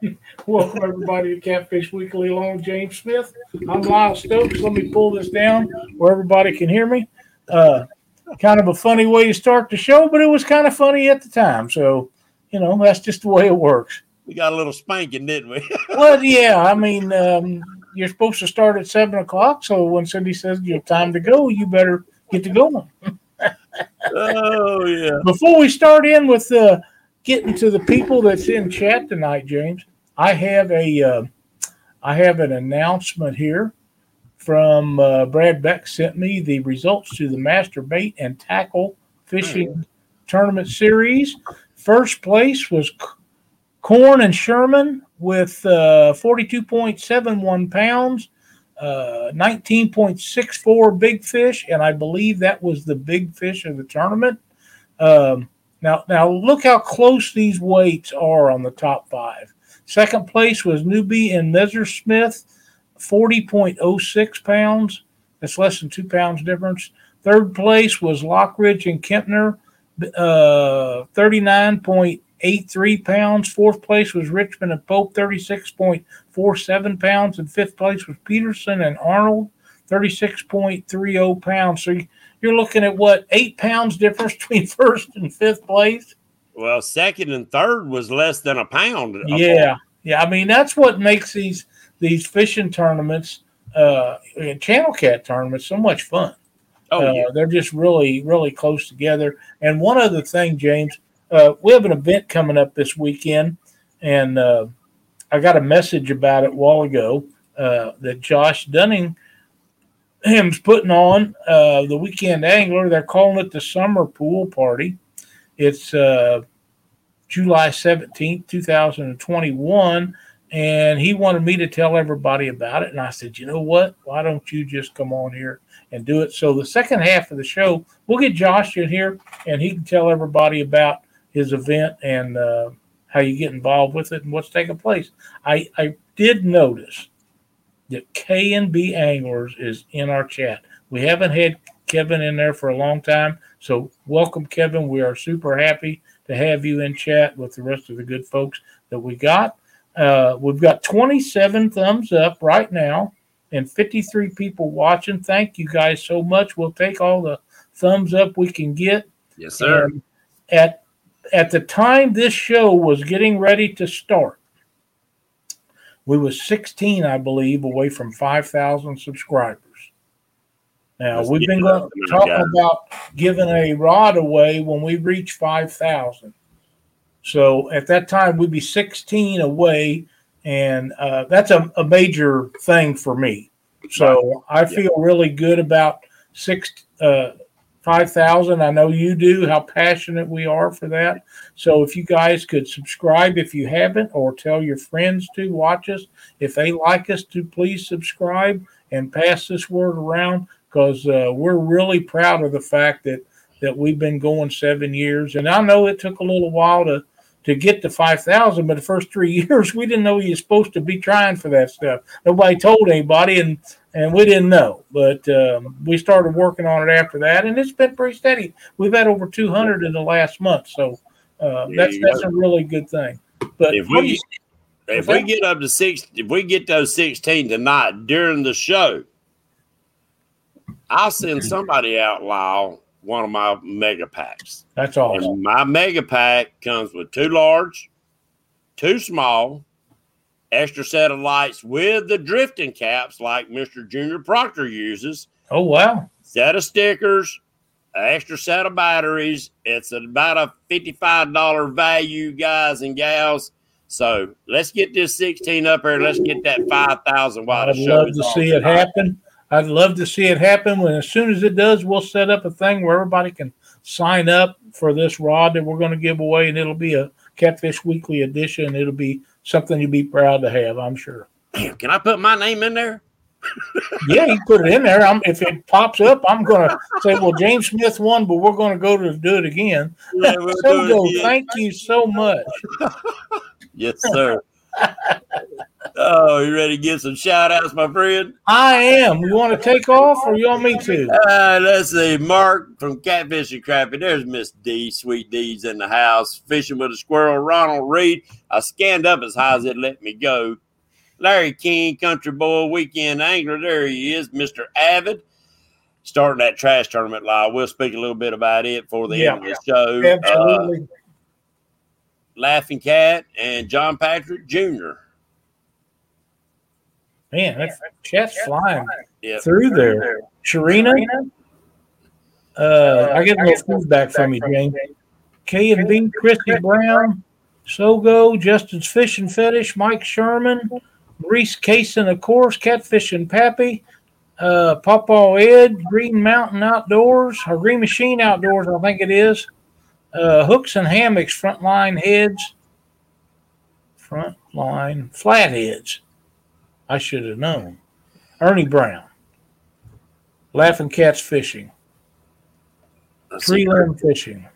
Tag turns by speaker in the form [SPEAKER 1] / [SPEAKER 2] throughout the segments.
[SPEAKER 1] Welcome everybody to Catfish Weekly Long James Smith. I'm Lyle Stokes. Let me pull this down where everybody can hear me. Uh, kind of a funny way to start the show, but it was kind of funny at the time. So, you know, that's just the way it works.
[SPEAKER 2] We got a little spanking, didn't we?
[SPEAKER 1] well, yeah. I mean, um, you're supposed to start at seven o'clock. So when Cindy says you have time to go, you better get to going.
[SPEAKER 2] oh yeah.
[SPEAKER 1] Before we start in with uh, getting to the people that's in chat tonight, James, I have a uh, I have an announcement here from uh, Brad Beck sent me the results to the master bait and tackle fishing tournament series. First place was Corn and Sherman with uh, 42.71 pounds, uh, 19.64 big fish, and I believe that was the big fish of the tournament. Um, now, now look how close these weights are on the top five. Second place was Newbie and Messersmith, 40.06 pounds. That's less than two pounds difference. Third place was Lockridge and Kempner, uh, 39.83 pounds. Fourth place was Richmond and Pope, 36.47 pounds. And fifth place was Peterson and Arnold, 36.30 pounds. So you're looking at what, eight pounds difference between first and fifth place?
[SPEAKER 2] Well, second and third was less than a pound.
[SPEAKER 1] Yeah. Yeah. I mean, that's what makes these these fishing tournaments, uh, channel cat tournaments, so much fun. Oh, uh, yeah. they're just really, really close together. And one other thing, James, uh, we have an event coming up this weekend, and uh, I got a message about it a while ago uh, that Josh Dunning him's putting on uh, the weekend angler. They're calling it the summer pool party. It's uh, July 17th, 2021 and he wanted me to tell everybody about it. And I said, you know what? Why don't you just come on here and do it? So the second half of the show, we'll get Josh in here, and he can tell everybody about his event and uh, how you get involved with it and what's taking place. I I did notice that K and B Anglers is in our chat. We haven't had Kevin in there for a long time, so welcome, Kevin. We are super happy to have you in chat with the rest of the good folks that we got. Uh, we've got 27 thumbs up right now and 53 people watching. Thank you guys so much. We'll take all the thumbs up we can get.
[SPEAKER 2] Yes, sir. And
[SPEAKER 1] at at the time this show was getting ready to start, we was 16, I believe, away from 5,000 subscribers. Now Let's we've been going, talking about giving a rod away when we reach 5,000. So at that time, we'd be 16 away, and uh, that's a, a, major thing for me. So I feel really good about six, uh, 5,000. I know you do, how passionate we are for that. So if you guys could subscribe if you haven't, or tell your friends to watch us. If they like us, to please subscribe and pass this word around because uh, we're really proud of the fact that that we've been going seven years. And I know it took a little while to to get to 5,000. But the first three years, we didn't know you're supposed to be trying for that stuff. Nobody told anybody, and and we didn't know. But um, we started working on it after that, and it's been pretty steady. We've had over 200 in the last month, so uh, that's that's a really good thing. But
[SPEAKER 2] if we if we get up to six, if we get those 16 tonight during the show, I'll send somebody out, Lyle, one of my mega packs.
[SPEAKER 1] That's awesome.
[SPEAKER 2] And my mega pack comes with two large, two small, extra set of lights with the drifting caps like Mr. Junior Proctor uses.
[SPEAKER 1] Oh wow.
[SPEAKER 2] Set of stickers, extra set of batteries. It's about a $55 value, guys and gals. So let's get this 16 up here. Let's get that 5,000 while
[SPEAKER 1] I'd love to see it happen. I'd love to see it happen. When as soon as it does, we'll set up a thing where everybody can sign up for this rod that we're going to give away, and it'll be a Catfish Weekly edition. It'll be something you'd be proud to have, I'm sure.
[SPEAKER 2] Can I put my name in there?
[SPEAKER 1] yeah, you put it in there. I'm, if it pops up, I'm going to say, "Well, James Smith won, but we're going to go to do it again." Yeah, so go. Thank you so much.
[SPEAKER 2] yes, sir. Oh, you ready to give some shout outs, my friend?
[SPEAKER 1] I am. You want to take off or you want me to?
[SPEAKER 2] Uh, let's see. Mark from Catfish and Crappy. There's Miss D. Sweet D's in the house. Fishing with a squirrel. Ronald Reed. I scanned up as high as it let me go. Larry King, Country Boy, Weekend Angler. There he is, Mr. Avid. Starting that trash tournament live. We'll speak a little bit about it for the
[SPEAKER 1] Yeah.
[SPEAKER 2] end of the show. Uh,
[SPEAKER 1] Absolutely.
[SPEAKER 2] Laughing Cat and John Patrick Jr.
[SPEAKER 1] Man, that chat's flying
[SPEAKER 2] Yep.
[SPEAKER 1] through there. Sharina, uh, I get a little feedback from you, Jane. K and B, Christy Brown, Sogo, Justin's Fishing Fetish, Mike Sherman, Maurice Cason, of course, Catfish and Pappy, uh, Pawpaw Ed, Green Mountain Outdoors, or Green Machine Outdoors, I think it is. Uh, hooks and hammocks, frontline heads, frontline flatheads. I should have known. Ernie Brown, Laughing Cats Fishing,
[SPEAKER 2] I
[SPEAKER 1] Tree Limb Fishing.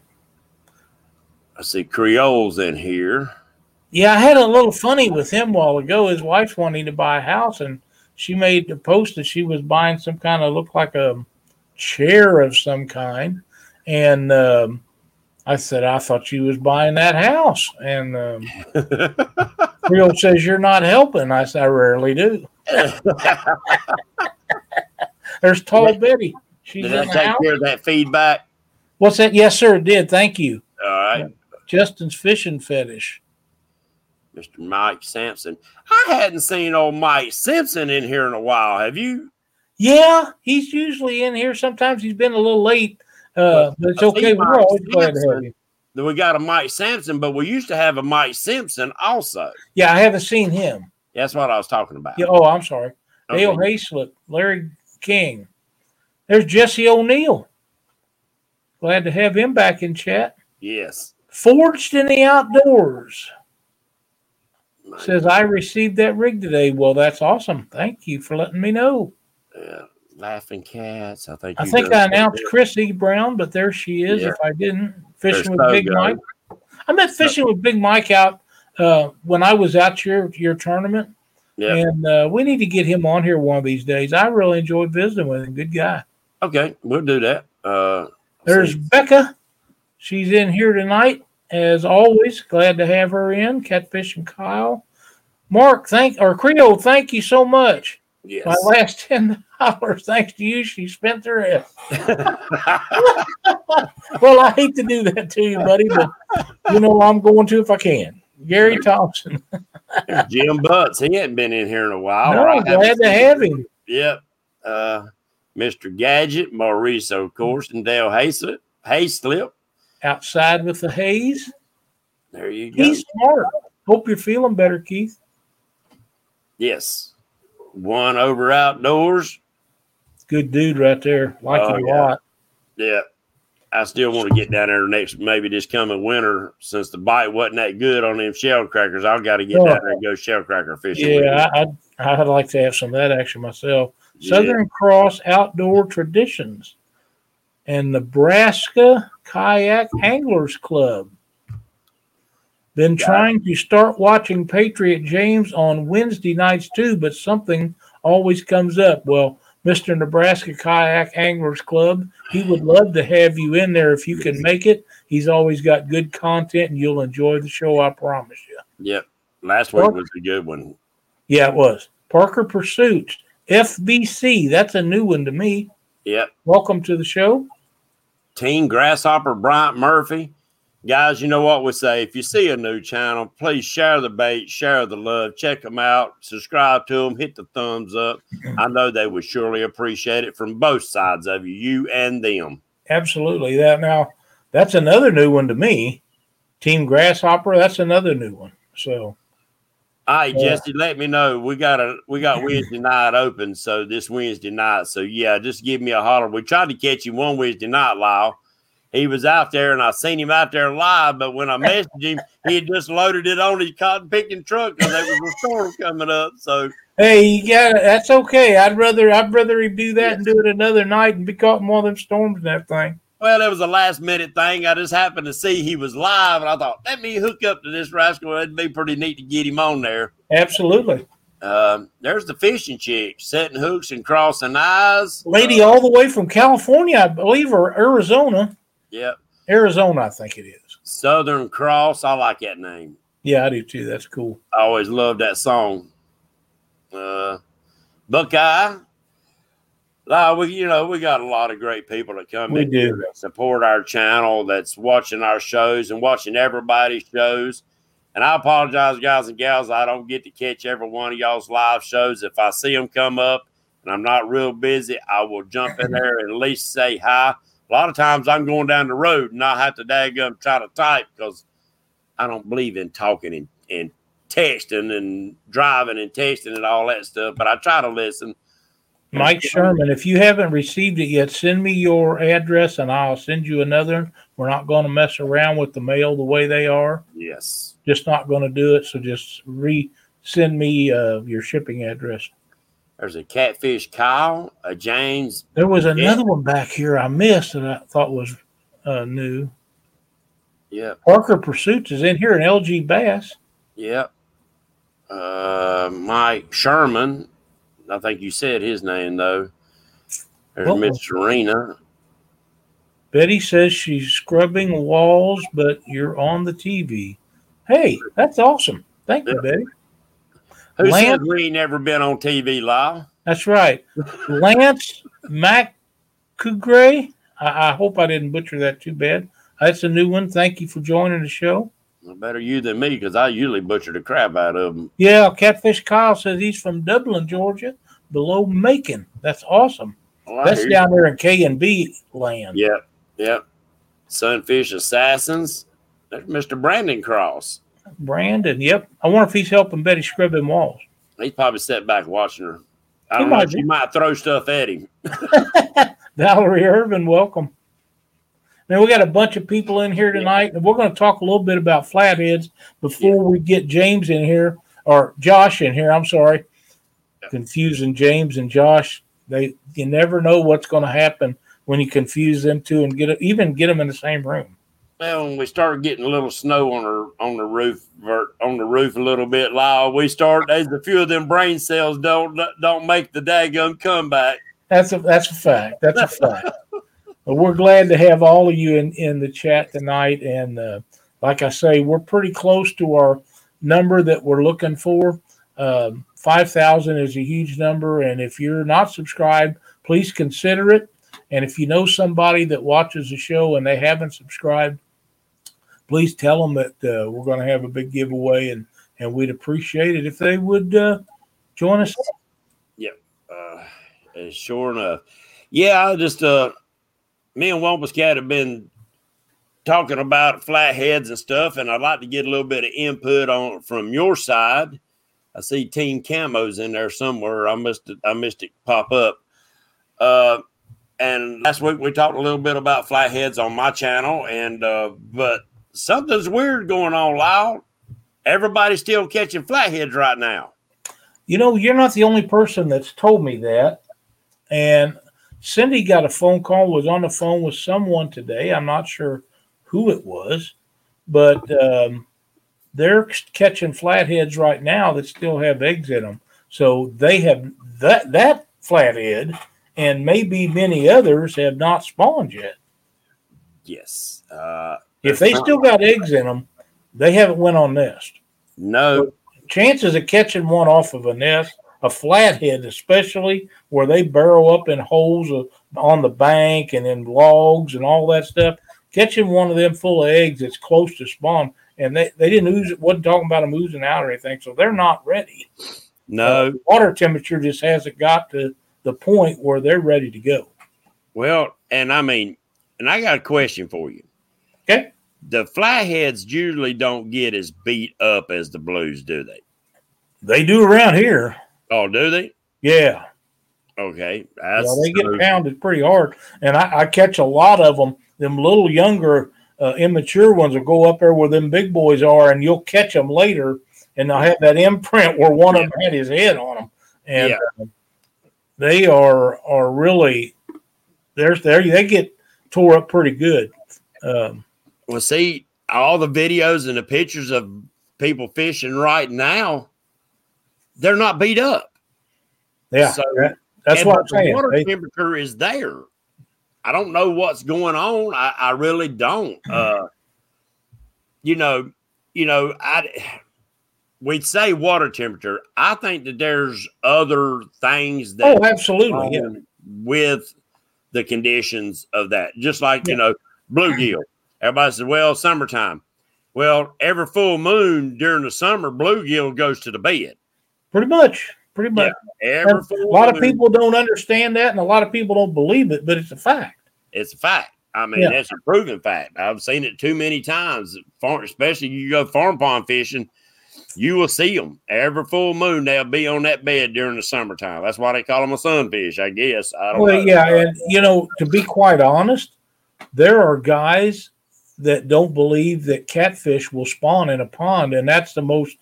[SPEAKER 2] I see Creoles in here.
[SPEAKER 1] Yeah, I had a little funny with him a while ago. His wife's wanting to buy a house, and she made the post that she was buying some kind of looked like a chair of some kind. And um, I said, I thought you was buying that house. And um, says, You're not helping. I said, I rarely do. There's Tall Betty. She's
[SPEAKER 2] Did I take
[SPEAKER 1] house.
[SPEAKER 2] care of that feedback?
[SPEAKER 1] What's that? Yes, sir, it did. Thank you.
[SPEAKER 2] All right.
[SPEAKER 1] Justin's fishing fetish.
[SPEAKER 2] Mr. Mike Sampson. I hadn't seen old Mike Simpson in here in a while. Have you?
[SPEAKER 1] Yeah, he's usually in here. Sometimes he's been a little late, uh, but it's okay. We're always glad to have you.
[SPEAKER 2] We got a Mike Sampson, but we used to have a Mike Simpson also.
[SPEAKER 1] Yeah, I haven't seen him.
[SPEAKER 2] That's what I was talking about.
[SPEAKER 1] Yeah, oh, I'm sorry.
[SPEAKER 2] Okay.
[SPEAKER 1] Dale Hayslip, Larry King. There's Jesse O'Neill. Glad to have him back in chat.
[SPEAKER 2] Yes.
[SPEAKER 1] Forged in the outdoors. Says I received that rig today. Well, that's awesome. Thank you for letting me know.
[SPEAKER 2] Yeah. Laughing cats. I think.
[SPEAKER 1] I think I announced. Chrissy Brown, but there she is.
[SPEAKER 2] Yeah.
[SPEAKER 1] If I didn't,
[SPEAKER 2] There's
[SPEAKER 1] fishing with Big
[SPEAKER 2] Fogo.
[SPEAKER 1] Mike. I met fishing with Big Mike out uh, when I was out your your tournament,
[SPEAKER 2] Yeah.
[SPEAKER 1] and uh, we need to get him on here one of these days. I really enjoyed visiting with him. Good guy.
[SPEAKER 2] Okay, we'll do that. Uh,
[SPEAKER 1] There's
[SPEAKER 2] see.
[SPEAKER 1] Becca. She's in here tonight, as always. Glad to have her in. Catfish and Kyle. Mark, thank or Creole, thank you so much.
[SPEAKER 2] yes.
[SPEAKER 1] My last ten dollars, thanks to you, she spent the rest. Well, I hate to do that to you, buddy, but you know I'm going to if I can. Gary Thompson.
[SPEAKER 2] Jim Butts. He hadn't been in here in a while.
[SPEAKER 1] No,
[SPEAKER 2] or I haven't
[SPEAKER 1] glad to have him.
[SPEAKER 2] Yep. Uh, Mr. Gadget, Maurice, of course, and Dale Hayslip. Hayslip.
[SPEAKER 1] Outside with the haze.
[SPEAKER 2] There you go.
[SPEAKER 1] He's smart. Hope you're feeling better, Keith.
[SPEAKER 2] yes. One over outdoors.
[SPEAKER 1] Good dude right there. Like
[SPEAKER 2] Oh,
[SPEAKER 1] him a lot.
[SPEAKER 2] Yeah. I still want to get down there next, maybe this coming winter, since the bite wasn't that good on them shell crackers. I've got to get
[SPEAKER 1] Oh.
[SPEAKER 2] down there and go shell cracker fishing.
[SPEAKER 1] Yeah, I, I'd, I'd like to have some of that action myself.
[SPEAKER 2] you.
[SPEAKER 1] Southern Cross Outdoor Traditions and Nebraska Kayak Anglers Club. Been
[SPEAKER 2] Got it.
[SPEAKER 1] trying to start watching Patriot James on Wednesday nights too, but something always comes up. Well, Mr. Nebraska Kayak Anglers Club, he would love to have you in there if you can make it. He's always got good content and you'll enjoy the show, I promise you.
[SPEAKER 2] Yep. Last week was a good one.
[SPEAKER 1] Yeah, it was. Parker Pursuits, FBC. That's a new one to me.
[SPEAKER 2] Yep.
[SPEAKER 1] Welcome to the show.
[SPEAKER 2] Team Grasshopper, Bryant Murphy. Guys, you know what we say. If you see a new channel, please share the bait, share the love, check them out, subscribe to them, hit the thumbs up. I know they would surely appreciate it from both sides of you, you and them.
[SPEAKER 1] Absolutely. That now that's another new one to me. Team Grasshopper, that's another new one. So
[SPEAKER 2] All right,
[SPEAKER 1] Yeah.
[SPEAKER 2] Jesse, let me know. We got a we got Wednesday night open, so this Wednesday night. So yeah, just give me a holler. We tried to catch you one Wednesday night, Lyle. He was out there and I seen him out there live, but when I messaged him, he had just loaded it on his cotton picking truck because there was a storm coming up. So
[SPEAKER 1] hey, you got that's okay. I'd rather I'd rather he do that and do it another night and be caught in one of them storms and that thing.
[SPEAKER 2] well, it was a last minute thing. I just happened to see he was live and I thought, let me hook up to this rascal. It'd be pretty neat to get him on there.
[SPEAKER 1] Absolutely.
[SPEAKER 2] Um, there's the fishing chick setting hooks and crossing eyes.
[SPEAKER 1] Lady
[SPEAKER 2] Uh,
[SPEAKER 1] all the way from California, I believe, or Arizona.
[SPEAKER 2] Yep.
[SPEAKER 1] Arizona, I think it is.
[SPEAKER 2] Southern Cross. I like that name.
[SPEAKER 1] Yeah, I do too. That's cool.
[SPEAKER 2] I always loved that song. Uh, Buckeye. Uh, we, you know, we got a lot of great people that come
[SPEAKER 1] We
[SPEAKER 2] in
[SPEAKER 1] do.
[SPEAKER 2] support our channel, that's watching our shows and watching everybody's shows. And I apologize, guys and gals, I don't get to catch every one of y'all's live shows. If I see them come up and I'm not real busy, I will jump in there and at least say hi. A lot of times I'm going down the road and I have to daggum try to type because I don't believe in talking and, and texting and driving and texting and all that stuff, but I try to listen.
[SPEAKER 1] Mike Sherman, if you haven't received it yet, send me your address and I'll send you another. We're not going to mess around with the mail the way they are.
[SPEAKER 2] Yes.
[SPEAKER 1] Just not going to do it. So just re send me uh, your shipping address.
[SPEAKER 2] There's a catfish Kyle, a James.
[SPEAKER 1] There was another one back here I missed that I thought was uh, new.
[SPEAKER 2] Yep.
[SPEAKER 1] Parker Pursuits is in here, an LG Bass.
[SPEAKER 2] Yep. Uh, Mike Sherman. I think you said his name though. There's Miss Serena.
[SPEAKER 1] Betty says she's scrubbing walls, but you're on the TV. Hey, that's awesome. Thank you, Betty.
[SPEAKER 2] Who said
[SPEAKER 1] Lance-
[SPEAKER 2] we ain't never been on TV, Lyle?
[SPEAKER 1] That's right. Lance McCugray. I, I hope I didn't butcher that too bad. That's a new one. Thank you for joining the show.
[SPEAKER 2] Better you than me because I usually butcher the crap out of them.
[SPEAKER 1] Yeah, Catfish Kyle says he's from Dublin, Georgia, below Macon. That's awesome.
[SPEAKER 2] Well,
[SPEAKER 1] That's
[SPEAKER 2] hear you.
[SPEAKER 1] down there in K and B land.
[SPEAKER 2] Yep. Yep. Sunfish Assassins. There's Mr. Brandon Cross.
[SPEAKER 1] Brandon, yep. I wonder if he's helping Betty scrub them walls.
[SPEAKER 2] He's probably sat back watching her. I
[SPEAKER 1] He
[SPEAKER 2] don't know. She might throw stuff at him.
[SPEAKER 1] Valerie Irvin, welcome. Now we got a bunch of people in here tonight, and we're going to talk a little bit about flatheads before we get James in here or Josh in here. I'm sorry, confusing James and Josh. They you never know what's going to happen when you confuse them two and get even get them in the same room.
[SPEAKER 2] Well, when we start getting a little snow on her on the roof, on the roof a little bit, Lyle, we start. There's a few of them brain cells don't don't make the daggum comeback.
[SPEAKER 1] That's a that's a fact. That's a fact. But we're glad to have all of you in, in the chat tonight. And uh, like I say, we're pretty close to our number that we're looking for. Um, 5,000 is a huge number. And if you're not subscribed, please consider it. And if you know somebody that watches the show and they haven't subscribed, please tell them that uh, we're going to have a big giveaway. And, and we'd appreciate it if they would uh, join us.
[SPEAKER 2] Uh, uh, sure enough, yeah. I just uh, me and Wampus Cat have been talking about flatheads and stuff, and I'd like to get a little bit of input on from your side. I see Team Camos in there somewhere. I missed it. I missed it pop up. Uh, and last week we talked a little bit about flatheads on my channel, and uh, but something's weird going on, Lyle. Everybody's still catching flatheads right now.
[SPEAKER 1] You know, you're not the only person that's told me that. And Cindy got a phone call, was on the phone with someone today. I'm not sure who it was, but um, they're catching flatheads right now that still have eggs in them. So they have that that flathead, and maybe many others have not spawned yet.
[SPEAKER 2] Yes. Uh,
[SPEAKER 1] If they still got eggs in them, they haven't went on nest.
[SPEAKER 2] no.
[SPEAKER 1] chances of catching one off of a nest, a flathead especially, where they burrow up in holes uh, on the bank and in logs and all that stuff, catching one of them full of eggs that's close to spawn, and they, they didn't ooze it, wasn't talking about them oozing out or anything, so they're not ready.
[SPEAKER 2] No.
[SPEAKER 1] Uh, water temperature just hasn't got to the point where they're ready to go.
[SPEAKER 2] Well, and I mean, and I got a question for you.
[SPEAKER 1] Okay.
[SPEAKER 2] The flatheads usually don't get as beat up as the blues, do they?
[SPEAKER 1] They do around here.
[SPEAKER 2] Oh, do they?
[SPEAKER 1] Yeah.
[SPEAKER 2] Okay. That's
[SPEAKER 1] Yeah, they get pounded pretty hard, and I, I catch a lot of them. Them little younger, uh, immature ones will go up there where them big boys are, and you'll catch them later, and they'll have that imprint where one of them had his head on them, and
[SPEAKER 2] Yeah.
[SPEAKER 1] uh, they are are really there's there they get tore up pretty good. Um,
[SPEAKER 2] Well, see, all the videos and the pictures of people fishing right now, they're not beat up.
[SPEAKER 1] Yeah, so, that, that's what I'm saying.
[SPEAKER 2] Water they, temperature is there. I don't know what's going on. I, I really don't. Uh, you know, you know, I we'd say water temperature. I think that there's other things that
[SPEAKER 1] oh, absolutely, yeah.
[SPEAKER 2] with the conditions of that. Just like yeah. you know, bluegill. Everybody says, "Well, summertime." Well, every full moon during the summer, bluegill goes to the bed.
[SPEAKER 1] Pretty much, pretty much. Yeah, a lot moon, of people don't understand that, and a lot of people don't believe it, but it's a fact.
[SPEAKER 2] It's a fact. I mean, yeah. that's a proven fact. I've seen it too many times. Farm, especially you go farm pond fishing, you will see them every full moon. They'll be on that bed during the summertime. That's why they call them a sunfish, I guess. I don't well,
[SPEAKER 1] know. yeah, and you know, to be quite honest, there are guys that don't believe that catfish will spawn in a pond, and that's the most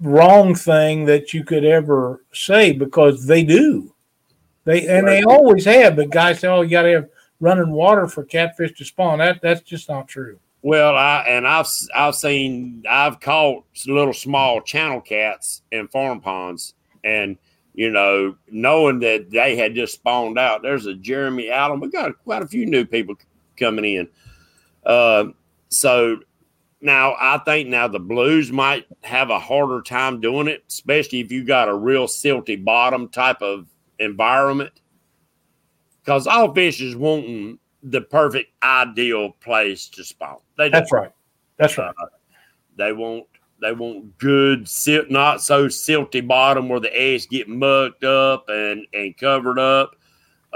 [SPEAKER 1] wrong thing that you could ever say because they do. They and right. they always have. But guys say, "Oh, you got to have running water for catfish to spawn." That that's just not true.
[SPEAKER 2] Well, I and I've I've seen I've caught little small channel cats in farm ponds, and you know, knowing that they had just spawned out. There's a Jeremy Allen. We got quite a few new people coming in. Uh, so now I think now the Blues might have a harder time doing it, especially if you got a real silty bottom type of environment. Because all fish is wanting the perfect ideal place to spawn.
[SPEAKER 1] They That's right. That's right. Uh,
[SPEAKER 2] they want they want good silt, not so silty bottom where the eggs get mucked up and and covered up.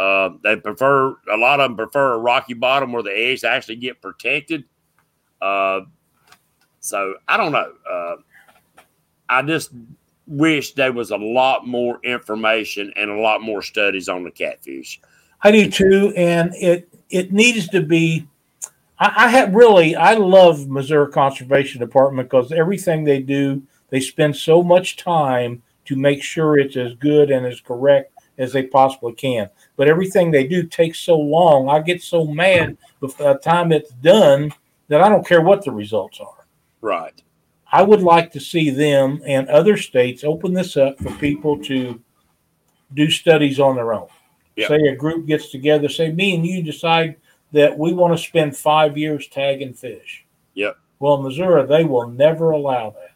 [SPEAKER 2] Uh, they prefer a lot of them prefer a rocky bottom where the eggs actually get protected. Uh, so I don't know. Uh, I just wish there was a lot more information and a lot more studies on the catfish.
[SPEAKER 1] I do too, and it it needs to be. I, I have really I love Missouri Conservation Department because everything they do, they spend so much time to make sure it's as good and as correct as they possibly can. But everything they do takes so long. I get so mad by the time it's done that I don't care what the results are.
[SPEAKER 2] Right.
[SPEAKER 1] I would like to see them and other states open this up for people to do studies on their own. Yep. Say a group gets together, say me and you decide that we want to spend five years tagging fish.
[SPEAKER 2] Yep.
[SPEAKER 1] Well, Missouri, they will never allow that.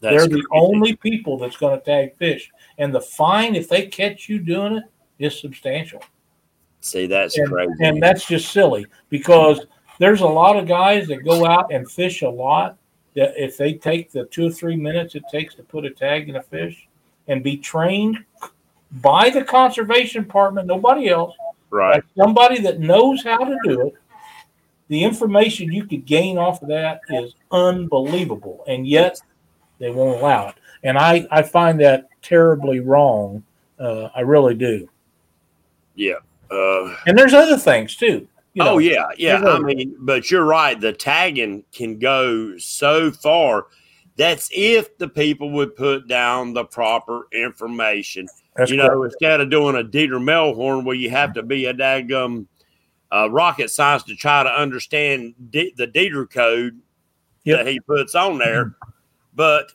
[SPEAKER 1] That's They're the only people that's going to tag fish, and the fine if they catch you doing it is substantial.
[SPEAKER 2] See, that's
[SPEAKER 1] and,
[SPEAKER 2] crazy,
[SPEAKER 1] and that's just silly because there's a lot of guys that go out and fish a lot. That if they take the two or three minutes it takes to put a tag in a fish and be trained by the conservation department, nobody else,
[SPEAKER 2] right?
[SPEAKER 1] somebody that knows how to do it. The information you could gain off of that is unbelievable, and yet they won't allow it. And I, I find that terribly wrong. Uh, I really do.
[SPEAKER 2] Yeah. Uh,
[SPEAKER 1] and there's other things too.
[SPEAKER 2] You know, oh yeah, yeah. I mean, but you're right. The tagging can go so far. That's if the people would put down the proper information. That's you know, instead of doing a Dieter Melhorn where you have to be a daggum uh, rocket science to try to understand D- the Dieter code yep. that he puts on there. Mm-hmm. But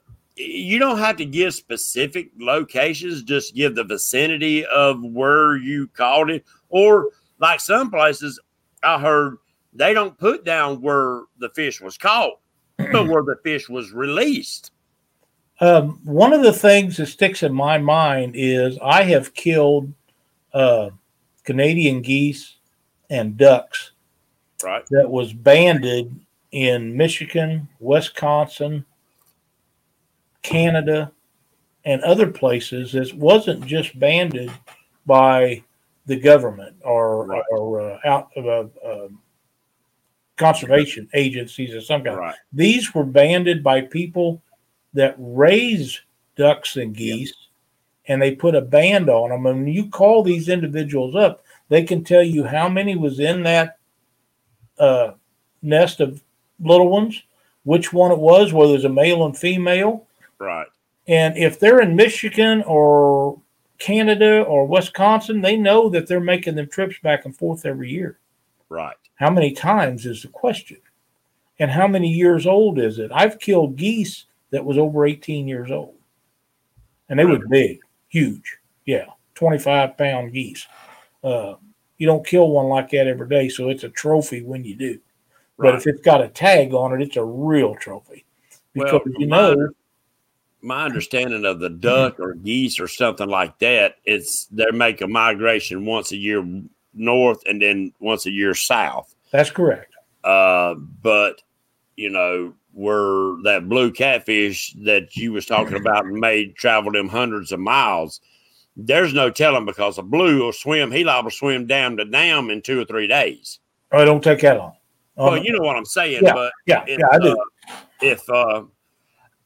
[SPEAKER 2] you don't have to give specific locations, just give the vicinity of where you caught it. Or like some places, I heard they don't put down where the fish was caught, but where the fish was released.
[SPEAKER 1] Um, one of the things that sticks in my mind is I have killed uh, Canadian geese and ducks
[SPEAKER 2] right.
[SPEAKER 1] that was banded in Michigan, Wisconsin, Canada, and other places. It wasn't just banded by the government or right. or uh, out of uh, uh, conservation agencies of some kind. Right. These were banded by people that raise ducks and geese, and they put a band on them. And when you call these individuals up, they can tell you how many was in that uh, nest of little ones, which one it was, whether it's a male and female.
[SPEAKER 2] Right.
[SPEAKER 1] And if they're in Michigan or Canada or Wisconsin, they know that they're making them trips back and forth every year.
[SPEAKER 2] Right.
[SPEAKER 1] How many times is the question? And how many years old is it? I've killed geese that was over 18 years old. and they were big, huge. Yeah, twenty five pound geese. Uh, you don't kill one like that every day, so it's a trophy when you do. Right. But if it's got a tag on it, it's a real trophy because well, you know.
[SPEAKER 2] My understanding of the duck or geese or something like that, it's they make a migration once a year north and then once a year south.
[SPEAKER 1] That's correct.
[SPEAKER 2] Uh, but you know, where that blue catfish that you was talking about made travel them hundreds of miles. There's no telling because a blue will swim. He liable to swim down to dam in two or three days.
[SPEAKER 1] Oh, don't take that long.
[SPEAKER 2] Um, well, you know what I'm saying,
[SPEAKER 1] yeah,
[SPEAKER 2] but
[SPEAKER 1] yeah, if, yeah, I do.
[SPEAKER 2] Uh, if uh,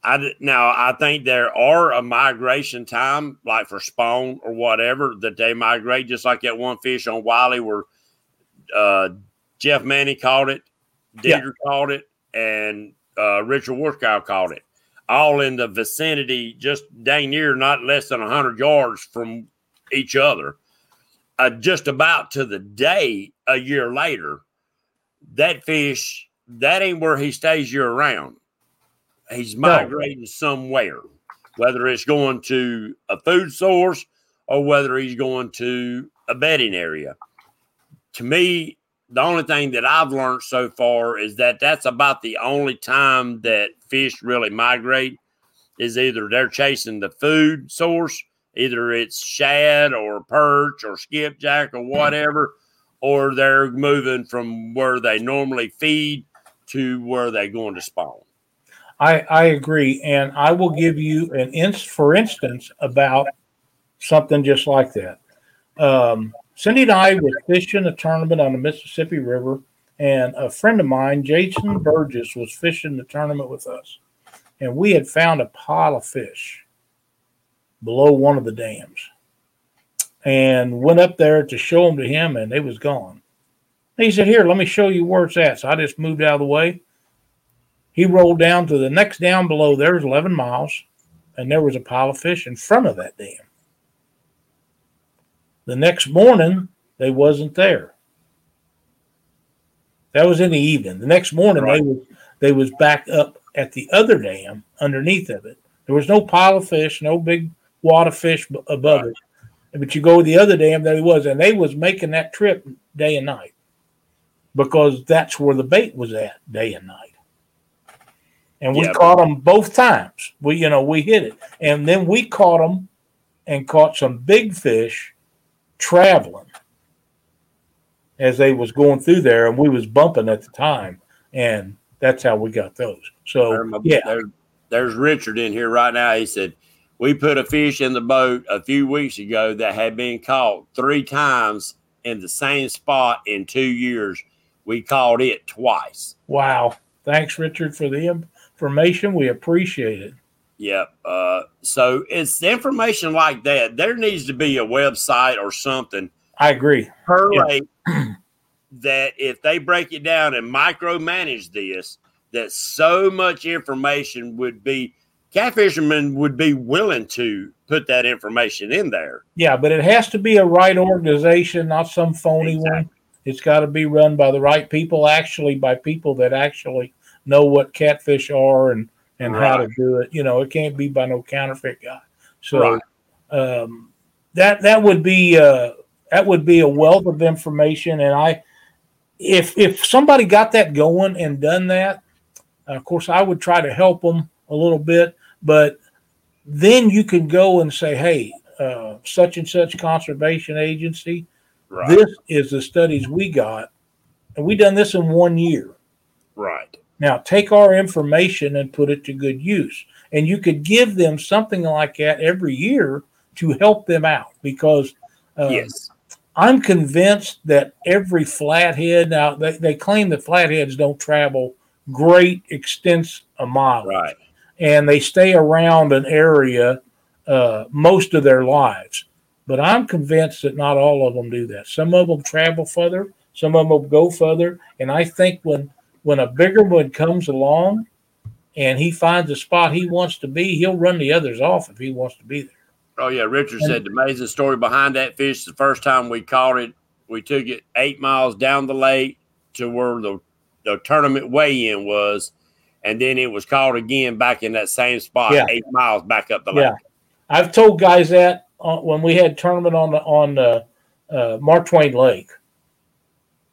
[SPEAKER 2] I now I think there are a migration time like for spawn or whatever that they migrate, just like that one fish on Wiley where uh, Jeff Manny caught it, Digger yeah. caught it, and uh, Richard Warskow caught it, all in the vicinity, just dang near not less than 100 yards from each other. Uh, just about to the day a year later, that fish, that ain't where he stays year round. He's migrating no. somewhere, whether it's going to a food source or whether he's going to a bedding area. To me, the only thing that I've learned so far is that that's about the only time that fish really migrate is either they're chasing the food source, either it's shad or perch or skipjack or whatever, or they're moving from where they normally feed to where they're going to spawn.
[SPEAKER 1] I, I agree. And I will give you an inst for instance about something just like that. Um, Cindy and I were fishing a tournament on the Mississippi River, and a friend of mine, Jason Burgess, was fishing the tournament with us. And we had found a pile of fish below one of the dams and went up there to show them to him, and they was gone. He said, Here, let me show you where it's at. So I just moved out of the way. He rolled down to the next down below. There was 11 miles, and there was a pile of fish in front of that dam. The next morning, they wasn't there. That was in the evening. The next morning, right. they was they was back up at the other dam underneath of it. There was no pile of fish, no big wad of fish above right. it. But you go to the other dam, there he was, and they was making that trip day and night because that's where the bait was at day and night. And we caught them both times. We, you know, we hit it, and then we caught them and caught some big fish traveling as they was going through there, and we was bumping at the time, and that's how we got those. So yeah,
[SPEAKER 2] there, there's Richard in here right now. He said we put a fish in the boat a few weeks ago that had been caught three times in the same spot in two years. We caught it twice.
[SPEAKER 1] Wow! Thanks, Richard, for the information. We appreciate it.
[SPEAKER 2] Yep. Uh, so it's information like that. There needs to be a website or something.
[SPEAKER 1] I agree.
[SPEAKER 2] Per yeah. that if they break it down and micromanage this, that so much information would be catfishermen would be willing to put that information in there.
[SPEAKER 1] Yeah, but it has to be a right organization, not some phony exactly. one. It's got to be run by the right people, actually by people that actually know what catfish are and and right. how to do it. You know, it can't be by no counterfeit guy. So right. um, that that would be uh, that would be a wealth of information. And I, if if somebody got that going and done that, of course, I would try to help them a little bit. But then you can go and say, hey, uh, such and such conservation agency, right. this is the studies we got, and we done this in one year.
[SPEAKER 2] Right.
[SPEAKER 1] Now, take our information and put it to good use. And you could give them something like that every year to help them out because uh, yes. I'm convinced that every flathead, now they, they claim that flatheads don't travel great extents of miles.
[SPEAKER 2] Right.
[SPEAKER 1] And they stay around an area uh, most of their lives. But I'm convinced that not all of them do that. Some of them travel further, some of them go further. And I think when when a bigger one comes along and he finds a spot he wants to be, he'll run the others off if he wants to be there.
[SPEAKER 2] Oh yeah, Richard said the amazing story behind that fish. The first time we caught it, we took it eight miles down the lake to where the the tournament weigh-in was, and then it was caught again back in that same spot, yeah. eight miles back up the lake. Yeah.
[SPEAKER 1] I've told guys that uh, when we had tournament on the on uh, uh, Mark Twain Lake.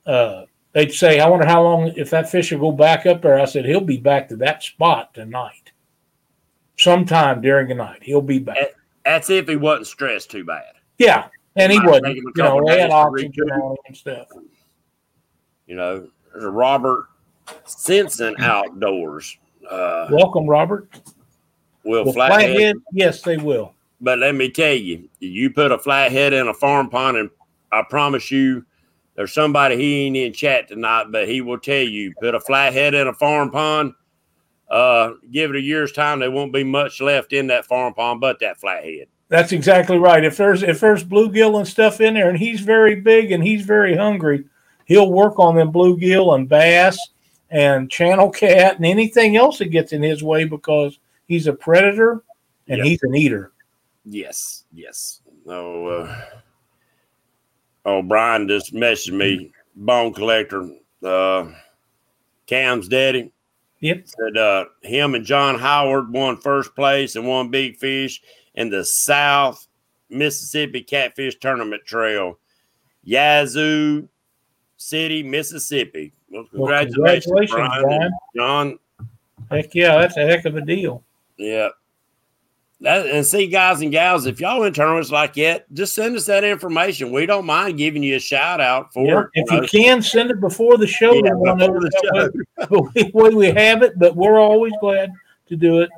[SPEAKER 1] Uh, they'd say, "I wonder how long if that fish will go back up there." I said, "He'll be back to that spot tonight, sometime during the night. He'll be back."
[SPEAKER 2] That's if he wasn't stressed too bad.
[SPEAKER 1] Yeah, and he wasn't.
[SPEAKER 2] take him a
[SPEAKER 1] You know, they had
[SPEAKER 2] to
[SPEAKER 1] oxygen
[SPEAKER 2] recoup.
[SPEAKER 1] on and stuff.
[SPEAKER 2] You know, there's a Robert Simpson outdoors. Uh,
[SPEAKER 1] Welcome, Robert.
[SPEAKER 2] will
[SPEAKER 1] Well,
[SPEAKER 2] flathead,
[SPEAKER 1] flathead, yes, they will.
[SPEAKER 2] but let me tell you, you put a flathead in a farm pond, and I promise you, there's somebody he ain't in chat tonight, but he will tell you, put a flathead in a farm pond. Uh, give it a year's time, there won't be much left in that farm pond but that flathead.
[SPEAKER 1] That's exactly right. If there's if there's bluegill and stuff in there, and he's very big and he's very hungry, he'll work on them bluegill and bass and channel cat and anything else that gets in his way because he's a predator and
[SPEAKER 2] Yep.
[SPEAKER 1] he's an eater.
[SPEAKER 2] Yes, yes. Oh, uh, oh, Brian just messaged me, bone collector, uh, Cam's daddy.
[SPEAKER 1] Yep.
[SPEAKER 2] Said uh, him and John Howard won first place and won big fish in the South Mississippi Catfish Tournament Trail, Yazoo City, Mississippi. Well,
[SPEAKER 1] Well,
[SPEAKER 2] congratulations,
[SPEAKER 1] congratulations,
[SPEAKER 2] Brian.
[SPEAKER 1] Brian.
[SPEAKER 2] John,
[SPEAKER 1] Heck yeah, that's a heck of a deal.
[SPEAKER 2] Yeah. That, and see, guys and gals, if y'all in tournaments like that, just send us that information. We don't mind giving you a shout out for
[SPEAKER 1] Yeah.
[SPEAKER 2] it.
[SPEAKER 1] If
[SPEAKER 2] you
[SPEAKER 1] you can send it before the show,
[SPEAKER 2] Yeah,
[SPEAKER 1] then we'll know
[SPEAKER 2] before the
[SPEAKER 1] that way- way we have it. But we're always glad to do it.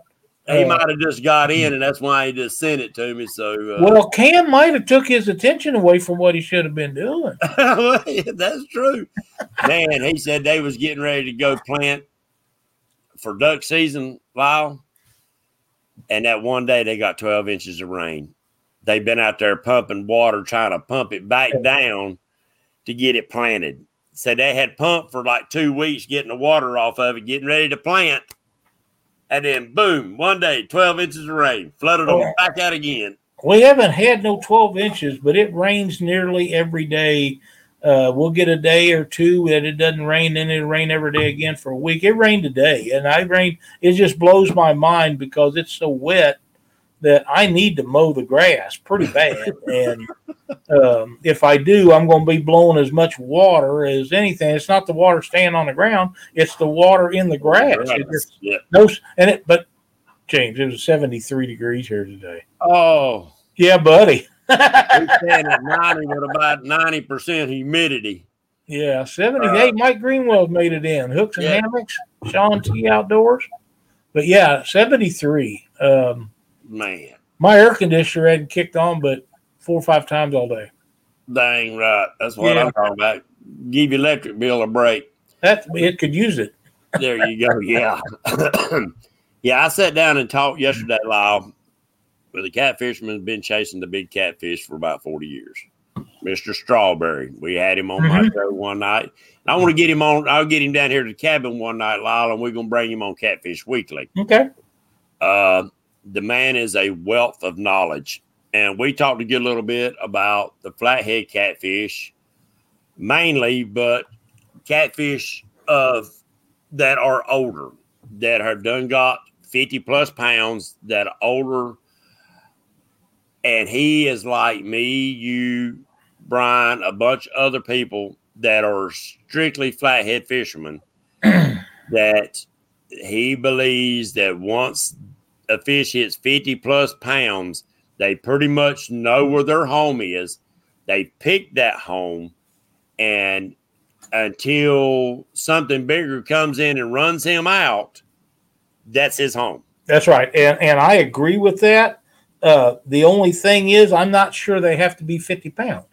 [SPEAKER 2] he
[SPEAKER 1] uh,
[SPEAKER 2] might have just got in, and that's why he just sent it to me. So, uh,
[SPEAKER 1] Well, Cam might have took his attention away from what he should have been doing.
[SPEAKER 2] that's true. Man, he said they was getting ready to go plant for duck season, Lyle. And that one day they got 12 inches of rain. They've been out there pumping water, trying to pump it back down to get it planted. So they had pumped for like two weeks, getting the water off of it, getting ready to plant. And then boom, one day, 12 inches of rain, flooded them back out again.
[SPEAKER 1] We haven't had no 12 inches, but it rains nearly every day. Uh, we'll get a day or two that it doesn't rain, then it'll rain every day again for a week. It rained today, and I rain. It just blows my mind because it's so wet that I need to mow the grass pretty bad. and um, if I do, I'm going to be blowing as much water as anything. It's not the water staying on the ground; it's the water in the grass. It just,
[SPEAKER 2] Yeah.
[SPEAKER 1] those and it, but James, it was 73 degrees here today.
[SPEAKER 2] Oh,
[SPEAKER 1] Yeah, buddy.
[SPEAKER 2] We stand at 90 with about 90% humidity.
[SPEAKER 1] Yeah, 78.
[SPEAKER 2] Uh,
[SPEAKER 1] Mike Greenwell made it in. Hooks and
[SPEAKER 2] Yeah.
[SPEAKER 1] hammocks, Sean T Outdoors. But yeah, 73. Um,
[SPEAKER 2] Man,
[SPEAKER 1] my air conditioner hadn't kicked on but four or five times all day.
[SPEAKER 2] dang right. That's what
[SPEAKER 1] Yeah.
[SPEAKER 2] I'm talking about. Give your electric bill a break.
[SPEAKER 1] That it could use it.
[SPEAKER 2] There you go. Yeah. yeah, I sat down and talked yesterday, Lyle, with a catfisherman who's been chasing the big catfish for about 40 years. Mr. Strawberry. We had him on my show one night. And I want to get him on. I'll get him down here to the cabin one night, Lyle, and we're going to bring him on Catfish Weekly.
[SPEAKER 1] Okay.
[SPEAKER 2] Uh, the man is a wealth of knowledge. And we talked a good little bit about the flathead catfish mainly, but catfish of that are older, that have done got 50 plus pounds, that are older. And he is like me, you, Brian, a bunch of other people that are strictly flathead fishermen that he believes that once a fish hits 50 plus pounds, they pretty much know where their home is. They pick that home, and until something bigger comes in and runs him out, that's his home.
[SPEAKER 1] That's right. And and I agree with that. Uh, the only thing is I'm not sure they have to be 50 pounds.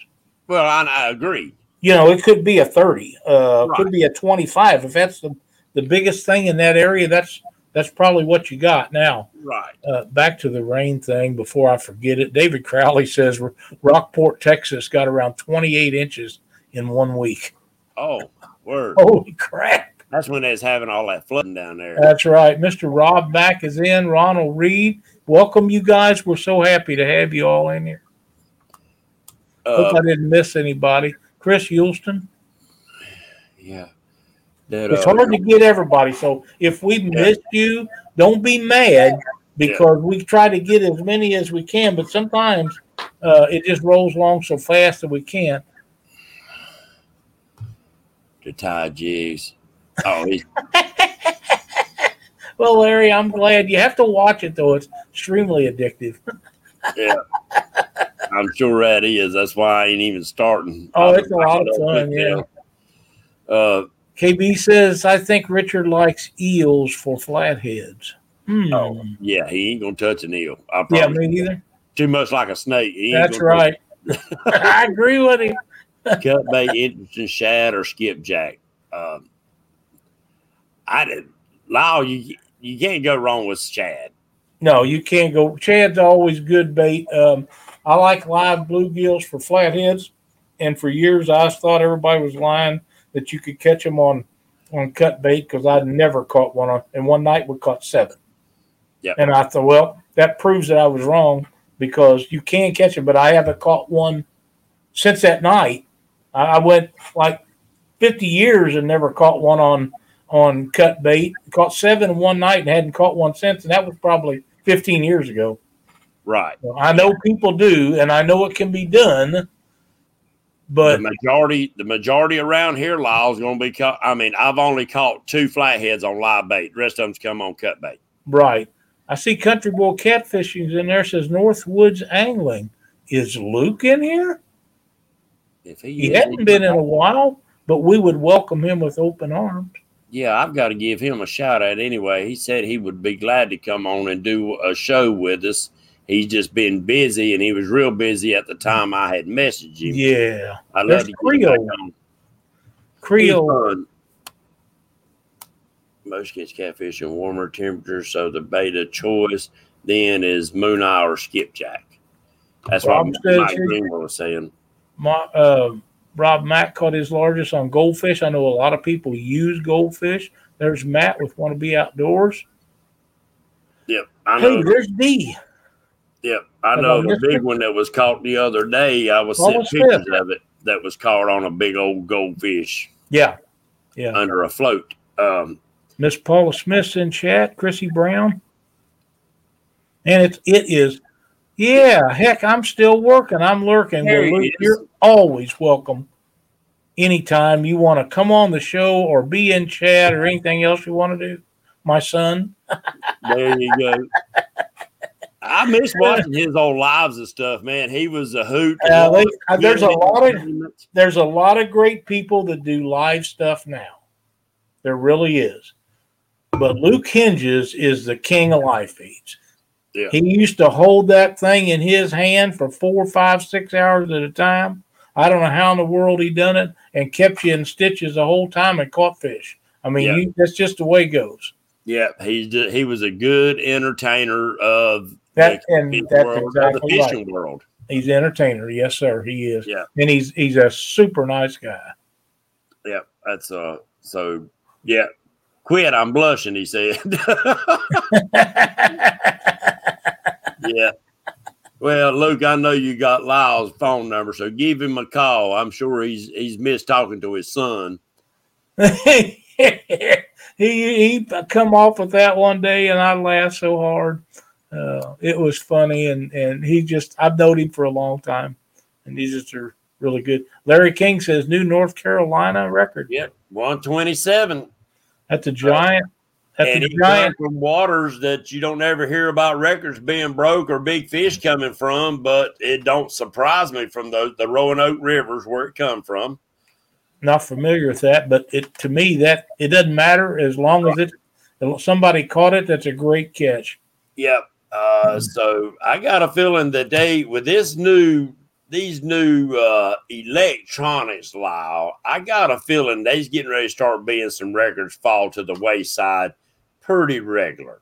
[SPEAKER 2] Well, I, I agree.
[SPEAKER 1] You know, it could be a 30, uh,
[SPEAKER 2] Right.
[SPEAKER 1] could be a 25. If that's the, the biggest thing in that area, that's that's probably what you got now.
[SPEAKER 2] Right.
[SPEAKER 1] uh, back to the rain thing before I forget it. David Crowley says Rockport, Texas got around 28 inches in one week.
[SPEAKER 2] Oh, word.
[SPEAKER 1] Holy crap.
[SPEAKER 2] That's when they was having all that flooding down there.
[SPEAKER 1] That's right. Mr. Rob Mack is in. Ronald Reed. Welcome, you guys. We're so happy to have you all in here. Hope
[SPEAKER 2] Uh,
[SPEAKER 1] I didn't miss anybody. Chris Yulston.
[SPEAKER 2] yeah. That,
[SPEAKER 1] It's
[SPEAKER 2] uh,
[SPEAKER 1] hard to get everybody. So if we missed you, don't be mad. because yeah. we try to get as many as we can, but sometimes uh, it just rolls along so fast that we can't.
[SPEAKER 2] The tie jigs. Oh,
[SPEAKER 1] well, Larry, I'm glad you have to watch it though. It's extremely addictive.
[SPEAKER 2] yeah, I'm sure that is. That's why I ain't even starting.
[SPEAKER 1] Oh, it's a lot of fun. Yeah. Uh, KB says, I think Richard likes eels for flatheads. Hmm.
[SPEAKER 2] Oh, yeah, he ain't gonna touch an eel.
[SPEAKER 1] I yeah, me neither.
[SPEAKER 2] Too much like a snake.
[SPEAKER 1] That's right. I agree with him.
[SPEAKER 2] Cut bait, interesting shad, or skipjack. Um, I didn't. Lyle, you you can't go wrong with shad.
[SPEAKER 1] No, you can't go. Shad's always good bait. Um, I like live bluegills for flatheads, and for years I thought everybody was lying that you could catch them on on cut bait because I'd never caught one on. And one night we caught seven.
[SPEAKER 2] Yeah.
[SPEAKER 1] And I thought, well, that proves that I was wrong because you can catch them, but I haven't caught one since that night. I went like 50 years and never caught one on on cut bait. Caught seven one night and hadn't caught one since, and that was probably 15 years ago.
[SPEAKER 2] Right.
[SPEAKER 1] So I know people do, and I know it can be done. But
[SPEAKER 2] the majority, the majority around here, Lyle is going to be caught. I mean, I've only caught two flatheads on live bait. The rest of them's come on cut bait.
[SPEAKER 1] Right. I see Country Boy Catfishing's in there. Says Northwoods Angling. Is Luke in here? If he, he hadn't been in a while, but we would welcome him with open arms.
[SPEAKER 2] Yeah, I've got to give him a shout out anyway. He said he would be glad to come on and do a show with us he's just been busy, and he was real busy at the time I had messaged him.
[SPEAKER 1] Yeah,
[SPEAKER 2] I love to Creole.
[SPEAKER 1] Creole.
[SPEAKER 2] Most catch catfish in warmer temperatures, so the beta choice then is moon eye or skipjack. That's what Mike Greenwell was saying.
[SPEAKER 1] My, uh, Rob Matt caught his largest on goldfish. I know a lot of people use goldfish. There's Matt with Want to Be Outdoors.
[SPEAKER 2] Yep, I know.
[SPEAKER 1] Hey, there's D.
[SPEAKER 2] Yep, I know the big one that was caught the other day. I was seeing pictures of it that was caught on a big old goldfish.
[SPEAKER 1] Yeah, yeah,
[SPEAKER 2] under a float. Um,
[SPEAKER 1] Miss Paula Smith's in chat. Chrissy Brown, and it's it is. Yeah, heck, I'm still working. I'm lurking. Luke, you're always welcome. Anytime you want to come on the show or be in chat or anything else you want to do, my son.
[SPEAKER 2] there you go. I miss watching his old lives and stuff, man. He was a hoot.
[SPEAKER 1] Uh, they, uh, there's a lot of there's a lot of great people that do live stuff now. There really is. But Luke Hinges is the king of live feeds.
[SPEAKER 2] Yeah.
[SPEAKER 1] He used to hold that thing in his hand for four, five, six hours at a time. I don't know how in the world he done it and kept you in stitches the whole time and caught fish. I mean, yeah. you, that's just the way it goes.
[SPEAKER 2] Yeah, he's he was a good entertainer of
[SPEAKER 1] that and that's world, exactly
[SPEAKER 2] the fishing right. world.
[SPEAKER 1] He's an entertainer, yes, sir. He is.
[SPEAKER 2] Yeah,
[SPEAKER 1] and he's he's a super nice guy.
[SPEAKER 2] Yeah, that's uh. So yeah, quit. I'm blushing. He said. yeah. Well, Luke, I know you got Lyle's phone number, so give him a call. I'm sure he's he's missed talking to his son.
[SPEAKER 1] he he come off with that one day, and I laughed so hard uh, it was funny, and and he just I've known him for a long time, and he's just a really good. Larry King says new North Carolina record.
[SPEAKER 2] Yep, one twenty seven.
[SPEAKER 1] That's a giant. That's
[SPEAKER 2] and
[SPEAKER 1] giant
[SPEAKER 2] from waters that you don't ever hear about records being broke or big fish coming from, but it don't surprise me from the the Roanoke rivers where it come from.
[SPEAKER 1] Not familiar with that, but it to me that it doesn't matter as long as it somebody caught it. That's a great catch.
[SPEAKER 2] Yep, uh, so I got a feeling that they, with this new, these new uh, electronics, Lyle, I got a feeling they's getting ready to start being some records fall to the wayside pretty regular.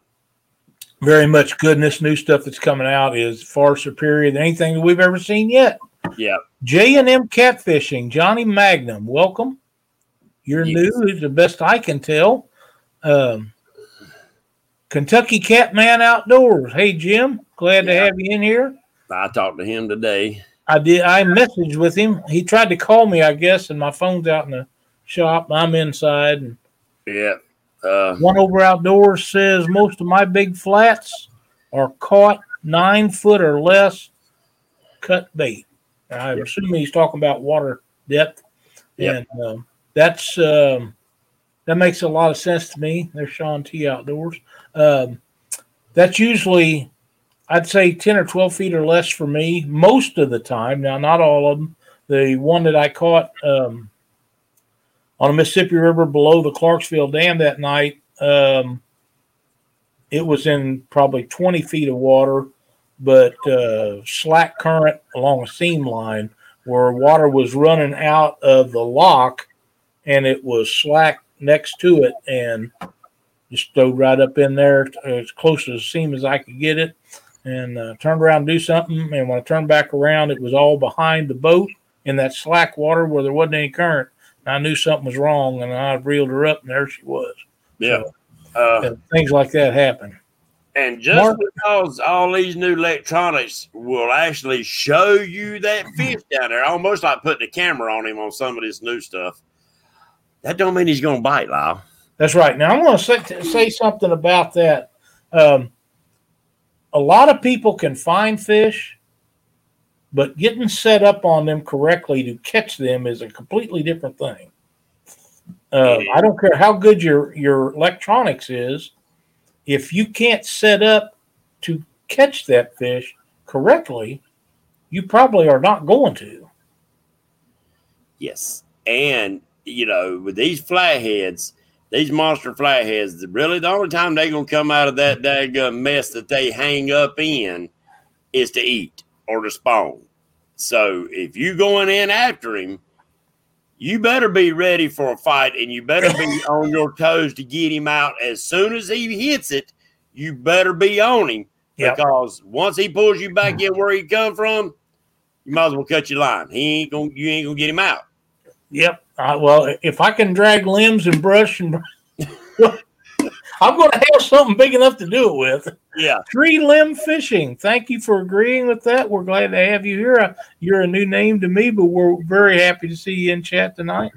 [SPEAKER 1] Very much goodness. New stuff that's coming out is far superior than anything that we've ever seen yet.
[SPEAKER 2] Yeah.
[SPEAKER 1] J and M Catfishing, Johnny Magnum, welcome. You're yes. new, the best I can tell. Um, Kentucky Catman Outdoors. Hey Jim, glad yeah. to have you in here.
[SPEAKER 2] I talked to him today.
[SPEAKER 1] I did. I messaged with him. He tried to call me, I guess, and my phone's out in the shop. I'm inside. And
[SPEAKER 2] yeah. Uh,
[SPEAKER 1] One over outdoors says most of my big flats are caught nine foot or less, cut bait. I'm yep. assuming he's talking about water depth, yep. and um, that's um, that makes a lot of sense to me. There's Sean T Outdoors. Um, that's usually, I'd say, ten or twelve feet or less for me most of the time. Now, not all of them. The one that I caught um, on the Mississippi River below the Clarksville Dam that night, um, it was in probably 20 feet of water, but uh, slack current along a seam line where water was running out of the lock and it was slack next to it and just stowed right up in there as close to the seam as I could get it and uh, turned around do something. And when I turned back around, it was all behind the boat in that slack water where there wasn't any current. I knew something was wrong and I reeled her up and there she was.
[SPEAKER 2] Yeah.
[SPEAKER 1] So, uh, things like that happen.
[SPEAKER 2] And just Mark, because all these new electronics will actually show you that fish down there, almost like putting a camera on him on some of this new stuff, that don't mean he's going to bite, Lyle.
[SPEAKER 1] That's right. Now I'm going to say, say something about that. Um, a lot of people can find fish, but getting set up on them correctly to catch them is a completely different thing. Uh, I don't care how good your your electronics is, if you can't set up to catch that fish correctly, you probably are not going to.
[SPEAKER 2] Yes, and you know with these flatheads, these monster flatheads, really the only time they're gonna come out of that daggum mess that they hang up in is to eat or to spawn. So if you going in after him, you better be ready for a fight and you better be on your toes to get him out as soon as he hits it. You better be on him yep. because once he pulls you back in where he come from, you might as well cut your line. He ain't gonna you ain't gonna get him out.
[SPEAKER 1] Yep. Uh, well, if I can drag limbs and brush and I'm going to have something big enough to do it with.
[SPEAKER 2] Yeah.
[SPEAKER 1] Tree limb fishing. Thank you for agreeing with that. We're glad to have you here. Uh, you're a new name to me, but we're very happy to see you in chat tonight.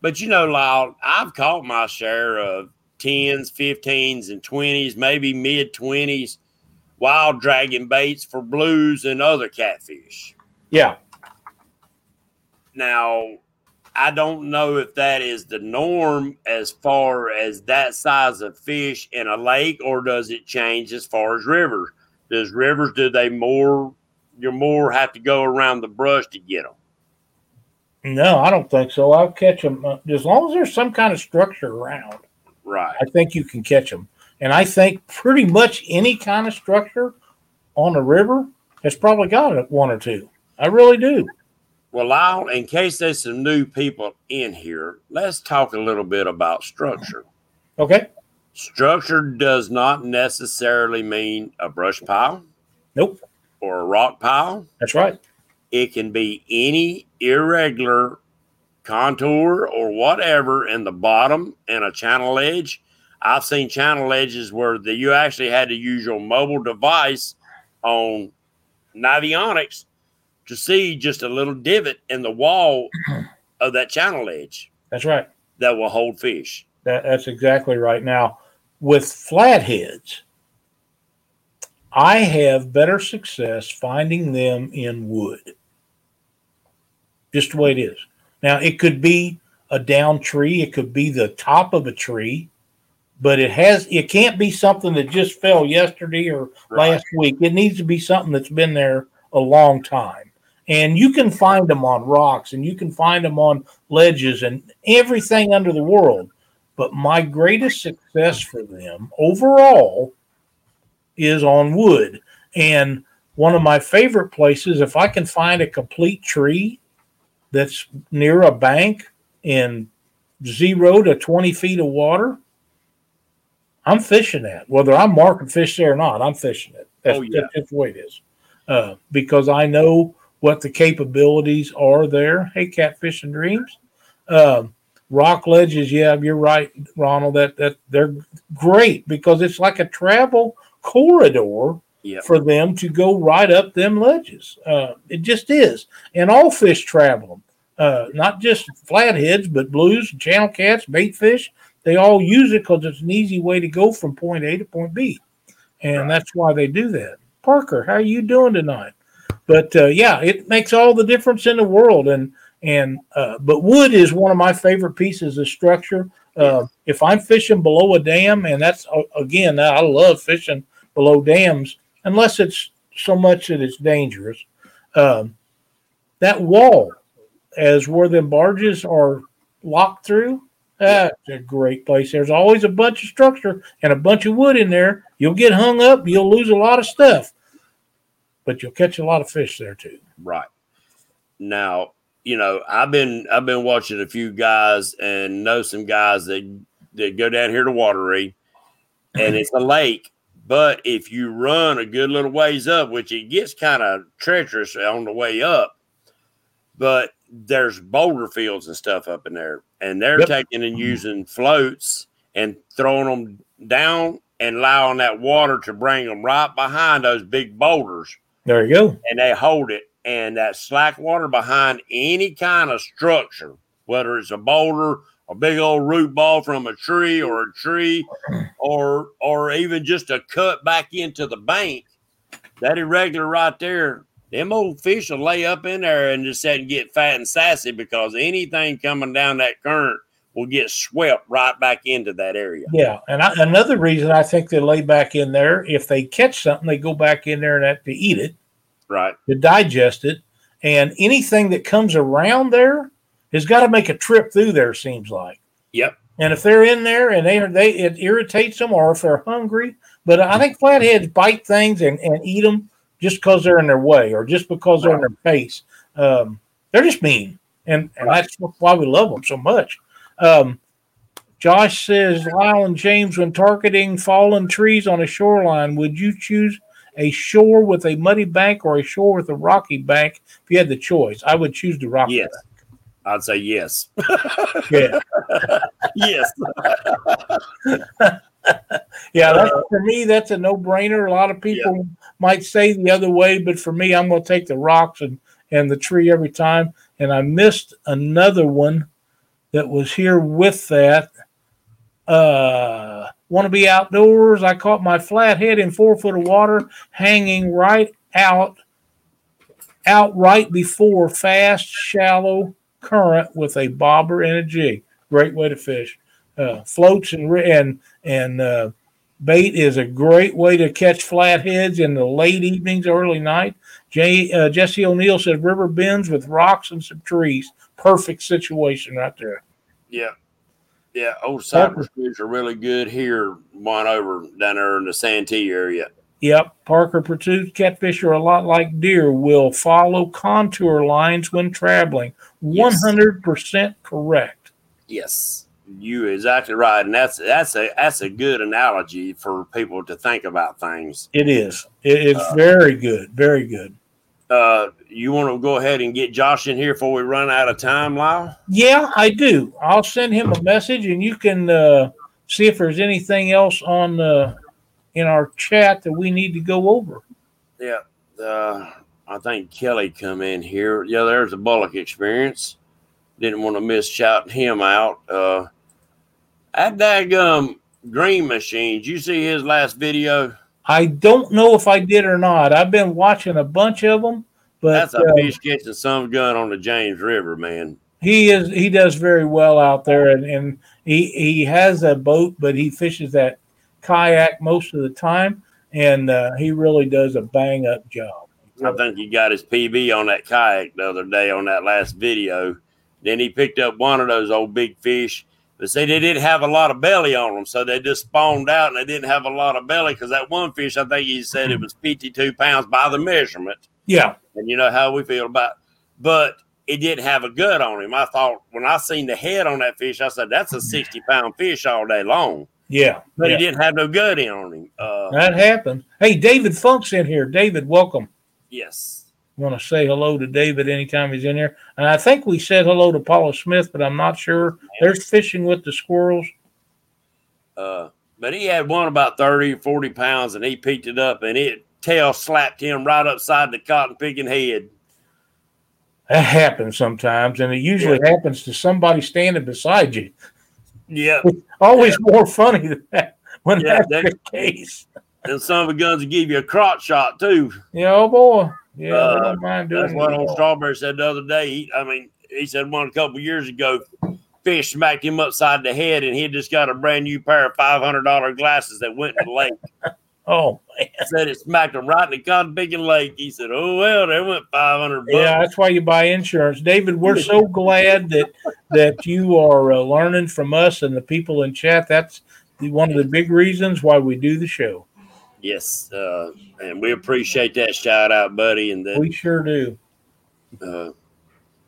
[SPEAKER 2] But you know, Lyle, I've caught my share of 10s, 15s, and 20s, maybe mid 20s wild dragon baits for blues and other catfish.
[SPEAKER 1] Yeah.
[SPEAKER 2] Now, I don't know if that is the norm as far as that size of fish in a lake, or does it change as far as rivers? Does rivers do they more? You more have to go around the brush to get them.
[SPEAKER 1] No, I don't think so. I'll catch them uh, as long as there's some kind of structure around.
[SPEAKER 2] Right.
[SPEAKER 1] I think you can catch them, and I think pretty much any kind of structure on a river has probably got one or two. I really do.
[SPEAKER 2] Well, Lyle, in case there's some new people in here, let's talk a little bit about structure.
[SPEAKER 1] Okay.
[SPEAKER 2] Structure does not necessarily mean a brush pile.
[SPEAKER 1] Nope.
[SPEAKER 2] Or a rock pile.
[SPEAKER 1] That's right.
[SPEAKER 2] It can be any irregular contour or whatever in the bottom and a channel edge. I've seen channel edges where the, you actually had to use your mobile device on Navionics to see just a little divot in the wall of that channel edge.
[SPEAKER 1] That's right.
[SPEAKER 2] That will hold fish.
[SPEAKER 1] That, that's exactly right. Now, with flatheads, I have better success finding them in wood. Just the way it is. Now, it could be a down tree, it could be the top of a tree, but it has it can't be something that just fell yesterday or right. last week. It needs to be something that's been there a long time and you can find them on rocks and you can find them on ledges and everything under the world. But my greatest success for them overall is on wood. And one of my favorite places, if I can find a complete tree that's near a bank in zero to 20 feet of water, I'm fishing that. Whether I'm marking fish there or not, I'm fishing it. That's, oh, yeah. that's the way it is. Uh, because I know what the capabilities are there. Hey, Catfish and Dreams. Um, rock ledges, yeah, you're right, Ronald. That that they're great because it's like a travel corridor yep. for them to go right up them ledges. Uh, it just is, and all fish travel them. Uh, not just flatheads, but blues, channel cats, bait fish. They all use it because it's an easy way to go from point A to point B. and right. that's why they do that. Parker, how are you doing tonight? But uh, yeah, it makes all the difference in the world. And and uh, but wood is one of my favorite pieces of structure. Uh, if I'm fishing below a dam, and that's uh, again, I love fishing below dams, unless it's so much that it's dangerous. Um, that wall, as where the barges are locked through, that's a great place. There's always a bunch of structure and a bunch of wood in there. You'll get hung up. You'll lose a lot of stuff, but you'll catch a lot of fish there too.
[SPEAKER 2] Right. Now, you know, I've been I've been watching a few guys and know some guys that that go down here to Wateree, and it's a lake. But if you run a good little ways up, which it gets kind of treacherous on the way up, but there's boulder fields and stuff up in there, and they're yep. taking and using floats and throwing them down and allowing that water to bring them right behind those big boulders.
[SPEAKER 1] There you go.
[SPEAKER 2] And they hold it and that slack water behind any kind of structure, whether it's a boulder, a big old root ball from a tree or a tree, or or even just a cut back into the bank, that irregular right there, them old fish will lay up in there and just sit and get fat and sassy because anything coming down that current will get swept right back into that area.
[SPEAKER 1] Yeah, and I, another reason I think they lay back in there, if they catch something, they go back in there and have to eat it.
[SPEAKER 2] Right.
[SPEAKER 1] To digest it. And anything that comes around there has got to make a trip through there seems like.
[SPEAKER 2] Yep.
[SPEAKER 1] And if they're in there and they they it irritates them or if they're hungry but i think flatheads bite things and, and eat them just because they're in their way or just because they're in their face. Um, they're just mean. And, and right. that's why we love them so much um, josh says lyle and james when targeting fallen trees on a shoreline would you choose a shore with a muddy bank or a shore with a rocky bank if you had the choice? I would choose the rocky
[SPEAKER 2] yes.
[SPEAKER 1] bank.
[SPEAKER 2] I'd say yes.
[SPEAKER 1] yeah.
[SPEAKER 2] yes.
[SPEAKER 1] yeah, that's, for me, that's a no brainer. A lot of people yeah. might say the other way, but for me, I'm going to take the rocks and, and the tree every time. And I missed another one that was here with that. Uh, want to be outdoors. I caught my flathead in four foot of water hanging right out, out right before fast, shallow current with a bobber and a jig. Great way to fish. Uh, floats and and and uh, bait is a great way to catch flatheads in the late evenings, early night. Jay, uh, Jesse O'Neill said river bends with rocks and some trees. Perfect situation right there.
[SPEAKER 2] Yeah, yeah, old cypress trees are really good here, one over down there in the Santee area.
[SPEAKER 1] Yep, Parker pursuit catfish are a lot like deer, will follow contour lines when traveling. One hundred percent correct.
[SPEAKER 2] Yes, you exactly right, and that's that's a that's a good analogy for people to think about things.
[SPEAKER 1] It is. It, it's uh, very good, very good.
[SPEAKER 2] Uh, you want to go ahead and get Josh in here before we run out of time, Lyle?
[SPEAKER 1] Yeah, I do. I'll send him a message, and you can uh, see if there's anything else on the in our chat that we need to go over.
[SPEAKER 2] Yeah, uh, I think Kelly come in here. Yeah, there's a Bullock experience. Didn't want to miss shouting him out. Uh, that daggum green machines. You see his last video?
[SPEAKER 1] I don't know if I did or not. I've been watching a bunch of them, but
[SPEAKER 2] that's a uh, fish catching some gun on the James River, man.
[SPEAKER 1] He is he does very well out there, and, and he he has a boat, but he fishes that kayak most of the time, and uh, he really does a bang up job.
[SPEAKER 2] I think he got his PB on that kayak the other day on that last video. Then he picked up one of those old big fish but see, they didn't have a lot of belly on them, so they just spawned out and they didn't have a lot of belly because that one fish, I think he said it was 52 pounds by the measurement.
[SPEAKER 1] Yeah.
[SPEAKER 2] And you know how we feel about but it didn't have a gut on him. I thought when I seen the head on that fish, I said, that's a 60 pound fish all day long.
[SPEAKER 1] Yeah.
[SPEAKER 2] But
[SPEAKER 1] yeah.
[SPEAKER 2] he didn't have no gut in on him. Uh,
[SPEAKER 1] that happened. Hey, David Funk's in here. David, welcome.
[SPEAKER 2] Yes
[SPEAKER 1] want to say hello to David anytime he's in here. And I think we said hello to Paula Smith, but I'm not sure. There's fishing with the squirrels.
[SPEAKER 2] Uh, but he had one about 30, or 40 pounds, and he picked it up, and it tail slapped him right upside the cotton picking head.
[SPEAKER 1] That happens sometimes, and it usually yeah. happens to somebody standing beside you.
[SPEAKER 2] Yeah.
[SPEAKER 1] It's always yeah. more funny than that when yeah, that's the case.
[SPEAKER 2] and some of the guns will give you a crotch shot too.
[SPEAKER 1] Yeah, oh boy. Yeah,
[SPEAKER 2] Uh, That's what old Strawberry said the other day. He, I mean, he said one a couple years ago, fish smacked him upside the head, and he just got a brand new pair of five hundred dollar glasses that went in the lake.
[SPEAKER 1] Oh man.
[SPEAKER 2] said it smacked him right in the Conviction Lake. He said, "Oh well, they went five hundred bucks."
[SPEAKER 1] Yeah, that's why you buy insurance, David. We're so glad that that you are uh, learning from us and the people in chat. That's the, one of the big reasons why we do the show.
[SPEAKER 2] Yes, uh, and we appreciate that shout out, buddy. And that
[SPEAKER 1] We sure do.
[SPEAKER 2] uh,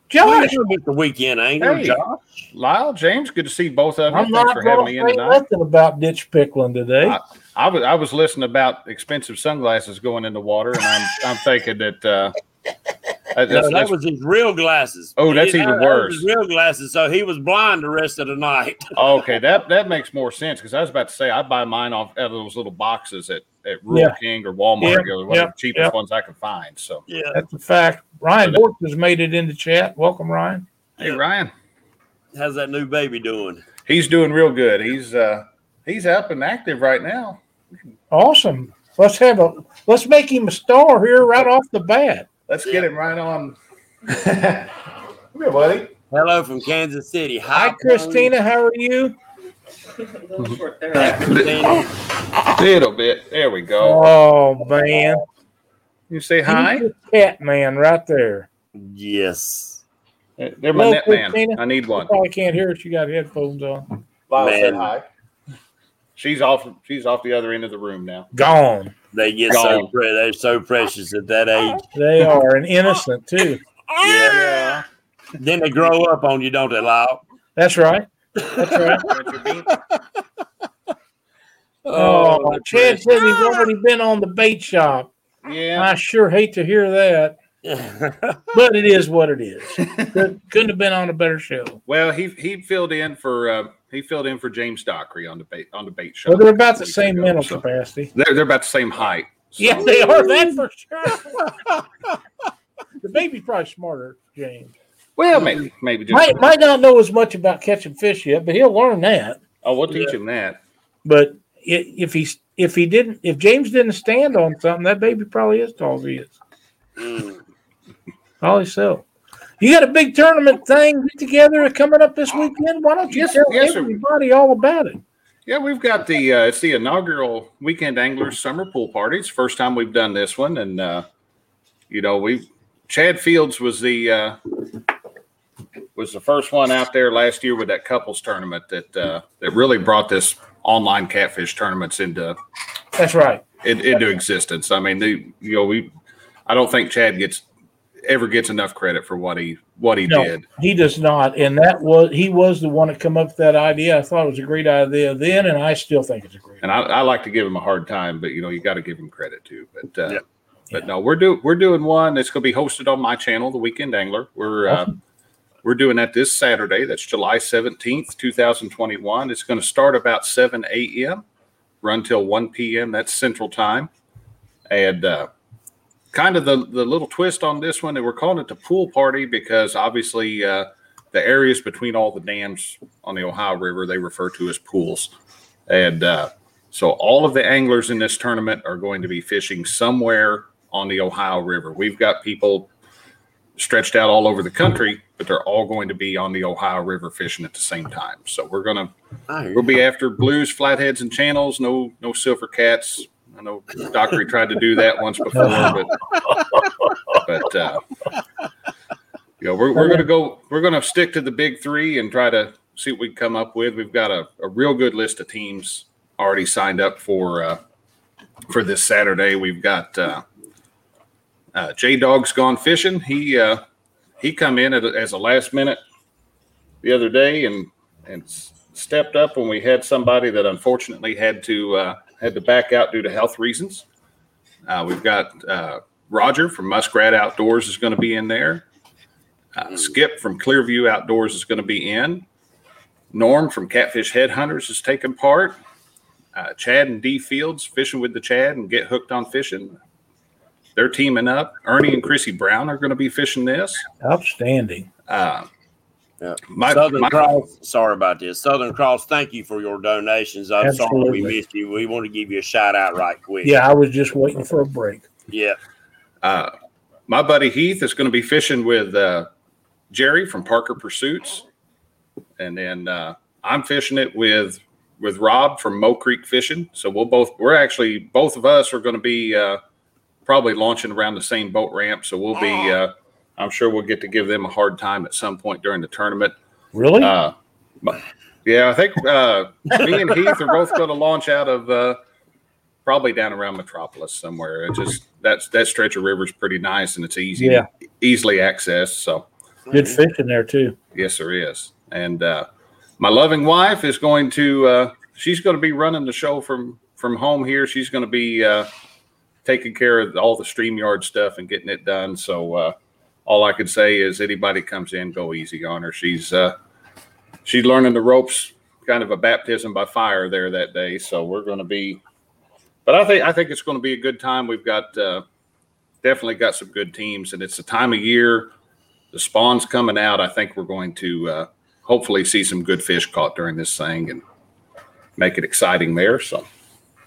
[SPEAKER 1] Josh,
[SPEAKER 2] it's the weekend, ain't it?
[SPEAKER 3] Hey.
[SPEAKER 2] Josh?
[SPEAKER 3] Lyle, James, good to see both of you.
[SPEAKER 1] I'm
[SPEAKER 3] Thanks
[SPEAKER 1] not
[SPEAKER 3] for having
[SPEAKER 1] going
[SPEAKER 3] me
[SPEAKER 1] to
[SPEAKER 3] in
[SPEAKER 1] say
[SPEAKER 3] tonight.
[SPEAKER 1] nothing about ditch pickling today.
[SPEAKER 3] I- I was I was listening about expensive sunglasses going in the water, and I'm I'm thinking that uh, that-
[SPEAKER 2] No, that
[SPEAKER 3] that's-
[SPEAKER 2] was his real glasses.
[SPEAKER 3] Oh, that's
[SPEAKER 2] He-
[SPEAKER 3] even
[SPEAKER 2] that was
[SPEAKER 3] worse.
[SPEAKER 2] His real glasses, so he was blind the rest of the night.
[SPEAKER 3] okay. That that makes more sense because I was about to say I buy mine off out of those little boxes at at Rural
[SPEAKER 1] Yeah.
[SPEAKER 3] King or Walmart,
[SPEAKER 1] Yep,
[SPEAKER 3] you know, one of the cheapest
[SPEAKER 1] yep.
[SPEAKER 3] ones I can find. So,
[SPEAKER 2] Yeah,
[SPEAKER 1] That's a fact. Ryan
[SPEAKER 3] So
[SPEAKER 1] Bork has made it into chat. Welcome, Ryan.
[SPEAKER 3] hey Ryan,
[SPEAKER 2] how's that new baby doing?
[SPEAKER 3] he's doing real good. He's uh he's up and active right now.
[SPEAKER 1] Awesome. Let's have a let's make him a star here right off the bat.
[SPEAKER 3] Let's get him right on. Come here, buddy.
[SPEAKER 2] Hello from Kansas City.
[SPEAKER 1] Hi, Christina. How are you?
[SPEAKER 2] Christina.
[SPEAKER 3] Little bit. There we go.
[SPEAKER 1] Oh man,
[SPEAKER 3] You say hi.
[SPEAKER 1] He's cat man right there.
[SPEAKER 2] Yes.
[SPEAKER 3] They're my
[SPEAKER 1] Hello,
[SPEAKER 3] net man.
[SPEAKER 1] Christina.
[SPEAKER 3] I need one.
[SPEAKER 1] Probably can't hear us. You got headphones on.
[SPEAKER 3] Lyle
[SPEAKER 2] Man.
[SPEAKER 3] said hi. She's off. She's off the other end of the room now.
[SPEAKER 1] Gone.
[SPEAKER 2] They get so pre- they're so precious at that age.
[SPEAKER 1] They are and innocent too.
[SPEAKER 2] Yeah. Then they grow up on you, don't they, Lyle?
[SPEAKER 1] That's right. That's right. Oh,
[SPEAKER 2] they're
[SPEAKER 1] Chad said he's already been on the bait shop.
[SPEAKER 3] Yeah.
[SPEAKER 1] I sure hate to hear that,
[SPEAKER 2] precious.
[SPEAKER 1] But it is what it is. Could- Couldn't have been on a better show.
[SPEAKER 3] Well, he he filled in for uh, he filled in for James Dockery on the bait on the bait show.
[SPEAKER 1] Well, they're about the same
[SPEAKER 3] ago,
[SPEAKER 1] mental
[SPEAKER 3] so-
[SPEAKER 1] capacity.
[SPEAKER 3] They're they're about the same height. So-
[SPEAKER 1] Yeah, they are. That for sure. the baby's probably smarter, James.
[SPEAKER 3] Well, maybe maybe just.
[SPEAKER 1] Might might not know as much about catching fish yet, but he'll learn that.
[SPEAKER 3] Oh, we'll teach him that.
[SPEAKER 1] But if he's if he didn't if James didn't stand on something, that baby probably is tall as he is.
[SPEAKER 2] Mm.
[SPEAKER 1] Probably so. You got a big tournament thing together coming up this weekend. Why don't you
[SPEAKER 3] Yes,
[SPEAKER 1] tell
[SPEAKER 3] yes, sir.
[SPEAKER 1] everybody all about it?
[SPEAKER 3] Yeah, we've got the uh, it's the inaugural Weekend Anglers Summer Pool Party. It's the first time we've done this one, and uh, you know we Chad Fields was the uh, was the first one out there last year with that couples tournament that uh, that really brought this online catfish tournaments into
[SPEAKER 1] That's right.
[SPEAKER 3] in, into existence. I mean, the you know we I don't think Chad gets ever gets enough credit for what he what he
[SPEAKER 1] No.
[SPEAKER 3] did.
[SPEAKER 1] He does not, and that was he was the one that come up with that idea. I thought it was a great idea then, and I still think it's a great.
[SPEAKER 3] And I, I like to give him a hard time, but you know you got to give him credit too. But uh,
[SPEAKER 2] Yeah.
[SPEAKER 3] but no, we're doing we're doing one that's going to be hosted on my channel, The Weekend Angler. We're uh, we're doing that this Saturday. That's July seventeenth, two thousand twenty one. It's going to start about seven a.m. run till one p.m. That's Central Time, and uh, kind of the the little twist on this one, and we're calling it the pool party because obviously uh, the areas between all the dams on the Ohio River they refer to as pools, and uh, so all of the anglers in this tournament are going to be fishing somewhere on the Ohio River. We've got people stretched out all over the country, but they're all going to be on the Ohio River fishing at the same time. So we're gonna we'll be after blues, flatheads, and channels. No no silver cats. I know Dockery tried to do that once before, but but uh, you know we're we're gonna go we're gonna stick to the big three and try to see what we can come up with. We've got a, a real good list of teams already signed up for uh, for this Saturday. We've got uh, uh, J Dog's gone fishing. He uh, he come in at, a- as a last minute the other day and and stepped up when we had somebody that unfortunately had to uh, had to back out due to health reasons. Uh, we've got uh, Roger from Muskrat Outdoors is going to be in there. Uh, Skip from Clearview Outdoors is going to be in. Norm from Catfish Headhunters is taking part. Uh, Chad and D Fields fishing with the Chad and get hooked on fishing. They're teaming up. Ernie and Chrissy Brown are going to be fishing this.
[SPEAKER 1] Outstanding.
[SPEAKER 2] Yeah. My, Southern my, Cross, sorry about this. Southern Cross, thank you for your donations. I'm absolutely. sorry we missed you. We want to give you a shout out right quick.
[SPEAKER 1] Yeah, I was just waiting for a break.
[SPEAKER 2] Yeah.
[SPEAKER 3] Uh, my buddy Heath is going to be fishing with uh, Jerry from Parker Pursuits, and then uh, I'm fishing it with with Rob from Mo Creek Fishing. So we'll both we're actually both of us are going to be uh, probably launching around the same boat ramp. So we'll be. I'm sure we'll get to give them a hard time at some point during the tournament.
[SPEAKER 1] Really? Uh,
[SPEAKER 3] yeah, I think uh, me and Heath are both going to launch out of uh, probably down around Metropolis somewhere. It just that's that stretch of river is pretty nice and it's easy, yeah. easily accessed. So
[SPEAKER 1] good fishing there too.
[SPEAKER 3] Yes, there is. And uh, my loving wife is going to. Uh, she's going to be running the show from from home here. She's going to be uh, taking care of all the Streamyard stuff and getting it done. So uh, all I can say is anybody comes in, go easy on her. She's uh, she's learning the ropes, kind of a baptism by fire there that day. So we're going to be, but I think I think it's going to be a good time. We've got uh, definitely got some good teams, and it's the time of year. The spawn's coming out. I think we're going to uh, hopefully see some good fish caught during this thing and make it exciting there. So.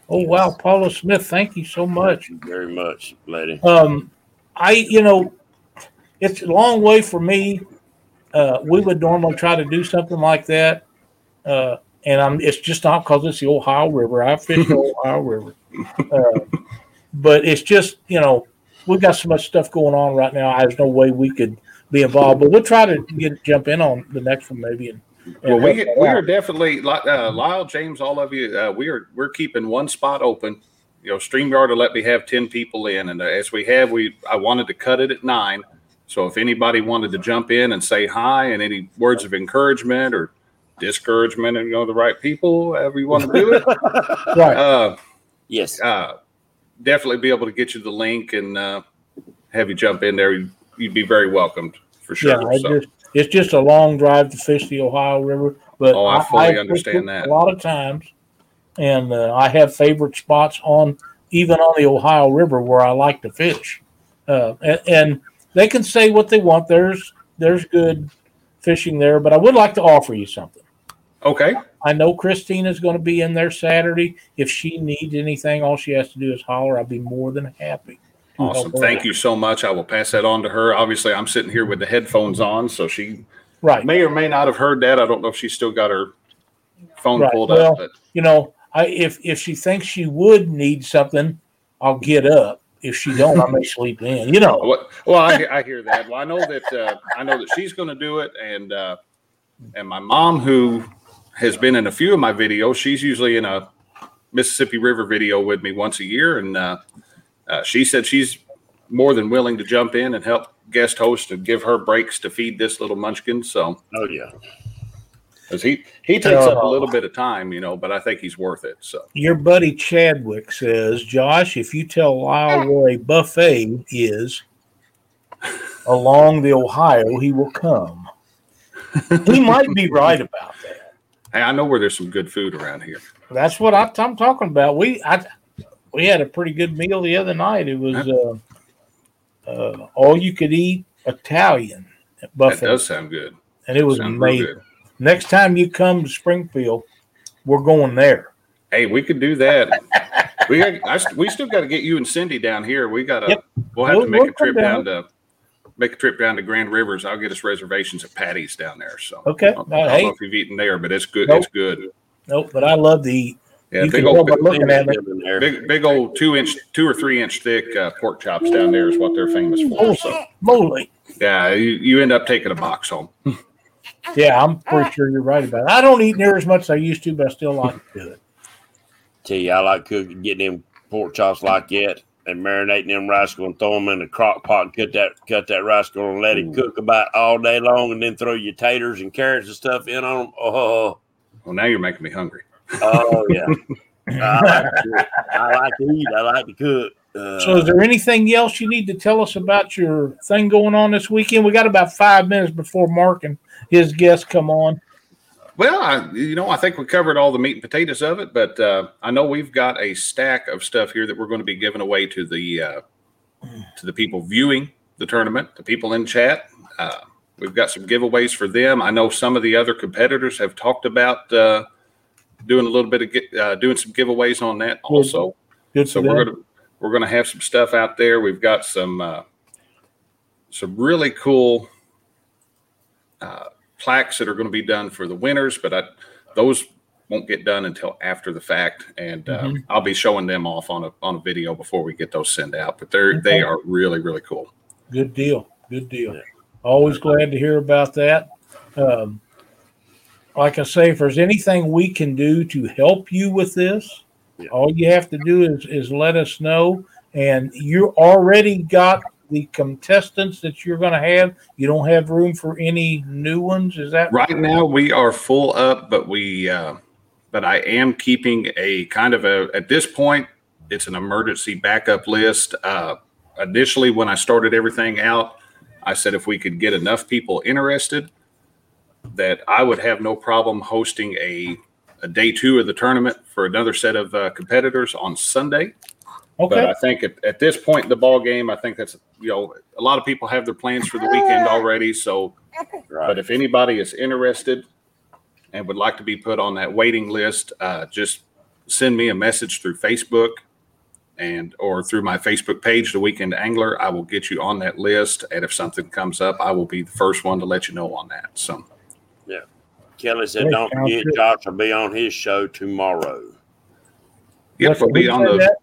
[SPEAKER 1] Oh wow, Paula Smith, thank you so much.
[SPEAKER 2] You very much, lady.
[SPEAKER 1] Um, I you know it's a long way for me. Uh, we would normally try to do something like that, uh, and I'm. It's just not because it's the Ohio River. I fish the Ohio River, uh, but it's just you know we've got so much stuff going on right now. There's no way we could be involved, but we'll try to get jump in on the next one maybe. And,
[SPEAKER 3] well, we we are definitely uh, Lyle James, all of you. Uh, we are we're keeping one spot open. You know, Streamyard will let me have ten people in, and as we have, we I wanted to cut it at nine so if anybody wanted to jump in and say hi and any words of encouragement or discouragement and you know the right people, however you want to do it,
[SPEAKER 2] right? Uh, yes,
[SPEAKER 3] uh, definitely be able to get you the link and uh, have you jump in there. You'd, you'd be very welcomed for sure.
[SPEAKER 1] Yeah, so. just, it's just a long drive to fish the Ohio River, but
[SPEAKER 3] oh, I fully I, understand that
[SPEAKER 1] a lot of times, and uh, I have favorite spots on even on the Ohio River where I like to fish, uh, and, and they can say what they want. There's there's good fishing there, but I would like to offer you something.
[SPEAKER 3] Okay.
[SPEAKER 1] I know Christine is going to be in there Saturday. If she needs anything, all she has to do is holler. I'll be more than happy.
[SPEAKER 3] Awesome. Thank you so much. I will pass that on to her. Obviously, I'm sitting here with the headphones on, so she
[SPEAKER 1] right
[SPEAKER 3] may or may not have heard that. I don't know if she's still got her phone right. pulled well, up. But.
[SPEAKER 1] You know, I, if if she thinks she would need something, I'll get up if she don't, I may sleep in. You know.
[SPEAKER 3] Well, well I, I, hear that. Well, I know that uh, I know that she's going to do it, and uh, and my mom, who has been in a few of my videos, she's usually in a Mississippi River video with me once a year, and uh, uh she said she's more than willing to jump in and help guest host and give her breaks to feed this little munchkin. So,
[SPEAKER 2] oh yeah,
[SPEAKER 3] because he he takes uh, up a little bit of time, you know, but I think he's worth it. So
[SPEAKER 1] your buddy Chadwick says, Josh, if you tell Lyle where a buffet is along the Ohio, he will come. he might be right about that.
[SPEAKER 3] Hey, I know where there's some good food around here.
[SPEAKER 1] That's what I, am talking about. We I we had a pretty good meal the other night. It was uh, uh, all you could eat Italian buffet.
[SPEAKER 3] That does sound good.
[SPEAKER 1] And it was amazing. Next time you come to Springfield, we're going there.
[SPEAKER 3] Hey, we could do that. we got, I, we still got to get you and Cindy down here. We got to. Yep. We'll have we'll, to make we'll a trip down. down. to make a trip down to Grand Rivers. I'll get us reservations at Patti's down there. So
[SPEAKER 1] okay,
[SPEAKER 3] I don't, I don't hey. know if you've eaten there, but it's good. Nope. It's good.
[SPEAKER 1] Nope, but I love to eat.
[SPEAKER 3] Yeah, you big old, big, looking at Big, big old two inch, two or three inch thick uh, pork chops down there is what they're famous for. Oh, so,
[SPEAKER 1] moly.
[SPEAKER 3] Yeah, you, you end up taking a box home.
[SPEAKER 1] Yeah, I'm pretty sure you're right about it. I don't eat near as much as I used to, but I still like to do it.
[SPEAKER 2] Tell you, I like cooking, getting them pork chops like that and marinating them rascal and throw them in the crock pot and cut that cut that rascal and let it cook about all day long and then throw your taters and carrots and stuff in on them. Oh,
[SPEAKER 3] well, now you're making me hungry.
[SPEAKER 2] Oh yeah, I, like I like to eat. I like to cook.
[SPEAKER 1] Uh, so, is there anything else you need to tell us about your thing going on this weekend? We got about five minutes before Mark and his guests come on.
[SPEAKER 3] Well, I, you know, I think we covered all the meat and potatoes of it, but uh, I know we've got a stack of stuff here that we're going to be giving away to the uh, to the people viewing the tournament, the people in chat. Uh, we've got some giveaways for them. I know some of the other competitors have talked about uh, doing a little bit of uh, doing some giveaways on that also.
[SPEAKER 1] Good
[SPEAKER 3] so we're gonna we're gonna have some stuff out there. We've got some uh, some really cool uh, plaques that are going to be done for the winners, but I, those won't get done until after the fact, and uh, mm-hmm. I'll be showing them off on a on a video before we get those sent out. But they're okay. they are really really cool.
[SPEAKER 1] Good deal. Good deal. Yeah. Always glad to hear about that. Um, like I say, if there's anything we can do to help you with this, yeah. all you have to do is is let us know. And you already got the contestants that you're going to have? You don't have room for any new ones. Is that
[SPEAKER 3] right? Now we are full up, but we, uh, but I am keeping a kind of a at this point. It's an emergency backup list. Uh, initially, when I started everything out, I said if we could get enough people interested, that I would have no problem hosting a, a day two of the tournament for another set of uh, competitors on Sunday. Okay. But I think at, at this point in the ball game, I think that's you know a lot of people have their plans for the weekend already. So, right. but if anybody is interested and would like to be put on that waiting list, uh, just send me a message through Facebook and or through my Facebook page, The Weekend Angler. I will get you on that list, and if something comes up, I will be the first one to let you know on that. So,
[SPEAKER 2] yeah, Kelly said, "Don't forget, Josh will be on his show tomorrow."
[SPEAKER 3] Yep, we'll be on the. That?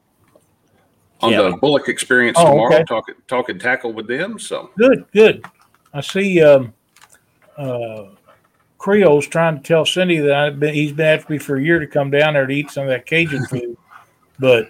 [SPEAKER 3] on yeah. the Bullock experience oh, tomorrow, okay. talking talking tackle with them. So
[SPEAKER 1] good, good. I see um, uh, Creole's trying to tell Cindy that I've been, he's been after me for a year to come down there to eat some of that Cajun food, but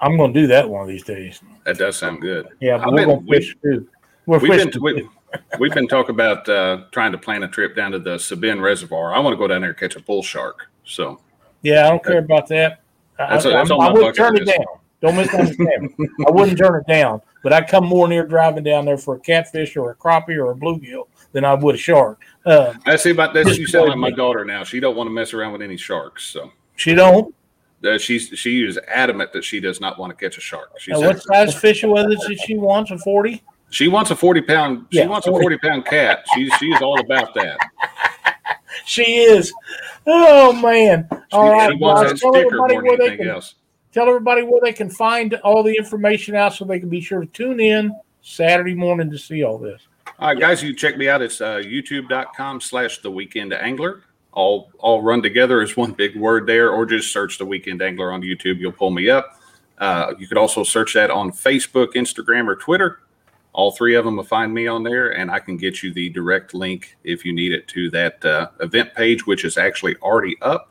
[SPEAKER 1] I'm going to do that one of these days.
[SPEAKER 3] That does sound good.
[SPEAKER 1] Yeah, but we're going to fish too.
[SPEAKER 3] We're we've been, we, we've been talking about uh, trying to plan a trip down to the Sabine Reservoir. I want to go down there and catch a bull shark. So
[SPEAKER 1] yeah, I don't care about that. That's I, a, that's I, I would turn it down. Don't misunderstand. I wouldn't turn it down, but I come more near driving down there for a catfish or a crappie or a bluegill than I would a shark.
[SPEAKER 3] Uh, I see about that. You sound like my daughter now. She don't want to mess around with any sharks. So
[SPEAKER 1] she don't.
[SPEAKER 3] Uh, she's she is adamant that she does not want to catch a shark. She
[SPEAKER 1] uh, what size fish was it that she wants? A forty.
[SPEAKER 3] She wants a forty pound. She yeah, wants 40. a forty pound cat. She's she's all about that.
[SPEAKER 1] she is. Oh man! All she, right, she sticker more than anything can, else tell everybody where they can find all the information out so they can be sure to tune in Saturday morning to see all this.
[SPEAKER 3] All right, guys, you check me out. It's uh, youtube.com slash the weekend angler. All all run together as one big word there, or just search the weekend angler on YouTube. You'll pull me up. Uh, you could also search that on Facebook, Instagram, or Twitter. All three of them will find me on there, and I can get you the direct link if you need it to that uh, event page, which is actually already up.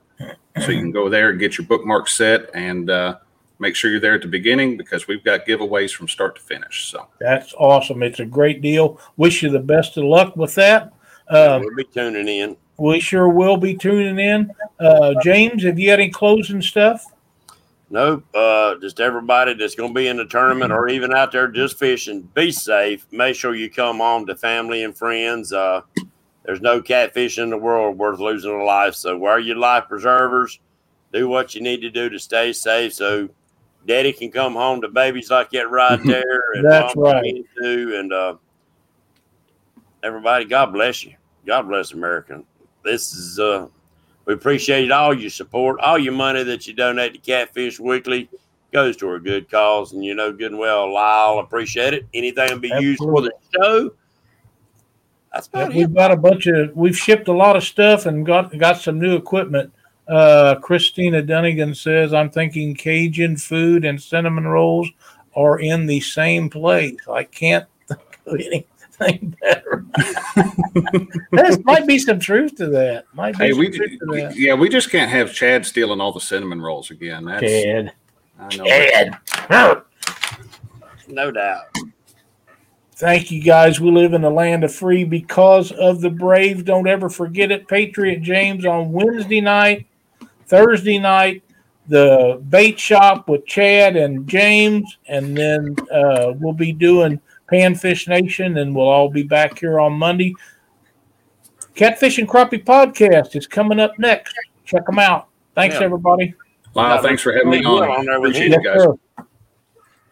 [SPEAKER 3] So you can go there and get your bookmark set and uh, make sure you're there at the beginning because we've got giveaways from start to finish. So
[SPEAKER 1] that's awesome. It's a great deal. Wish you the best of luck with that.
[SPEAKER 2] Um, we'll be tuning in.
[SPEAKER 1] We sure will be tuning in. Uh, James, have you got any closing stuff?
[SPEAKER 2] Nope. Uh, just everybody that's going to be in the tournament or even out there just fishing, be safe. Make sure you come home to family and friends. Uh, there's no catfish in the world worth losing a life. So wear your life preservers. Do what you need to do to stay safe. So daddy can come home to babies like that right there.
[SPEAKER 1] And That's right.
[SPEAKER 2] Too. And uh, everybody, God bless you. God bless America. This is uh, we appreciate all your support, all your money that you donate to Catfish Weekly goes to a good cause, and you know good and well, Lyle appreciate it. Anything will be Absolutely. used for the show
[SPEAKER 1] that's about yeah, We've got a bunch of we've shipped a lot of stuff and got got some new equipment. Uh, Christina Dunnigan says, "I'm thinking Cajun food and cinnamon rolls are in the same place. I can't think of anything better." there might be some truth to that. Might be hey,
[SPEAKER 3] we, that. yeah, we just can't have Chad stealing all the cinnamon rolls again. That's,
[SPEAKER 1] Chad, Chad,
[SPEAKER 2] no doubt.
[SPEAKER 1] Thank you guys. We live in a land of free because of the brave. Don't ever forget it. Patriot James on Wednesday night, Thursday night, the bait shop with Chad and James, and then uh, we'll be doing Panfish Nation, and we'll all be back here on Monday. Catfish and Crappie podcast is coming up next. Check them out. Thanks, yeah. everybody.
[SPEAKER 3] Wow, thanks for having me on. Appreciate it, guys.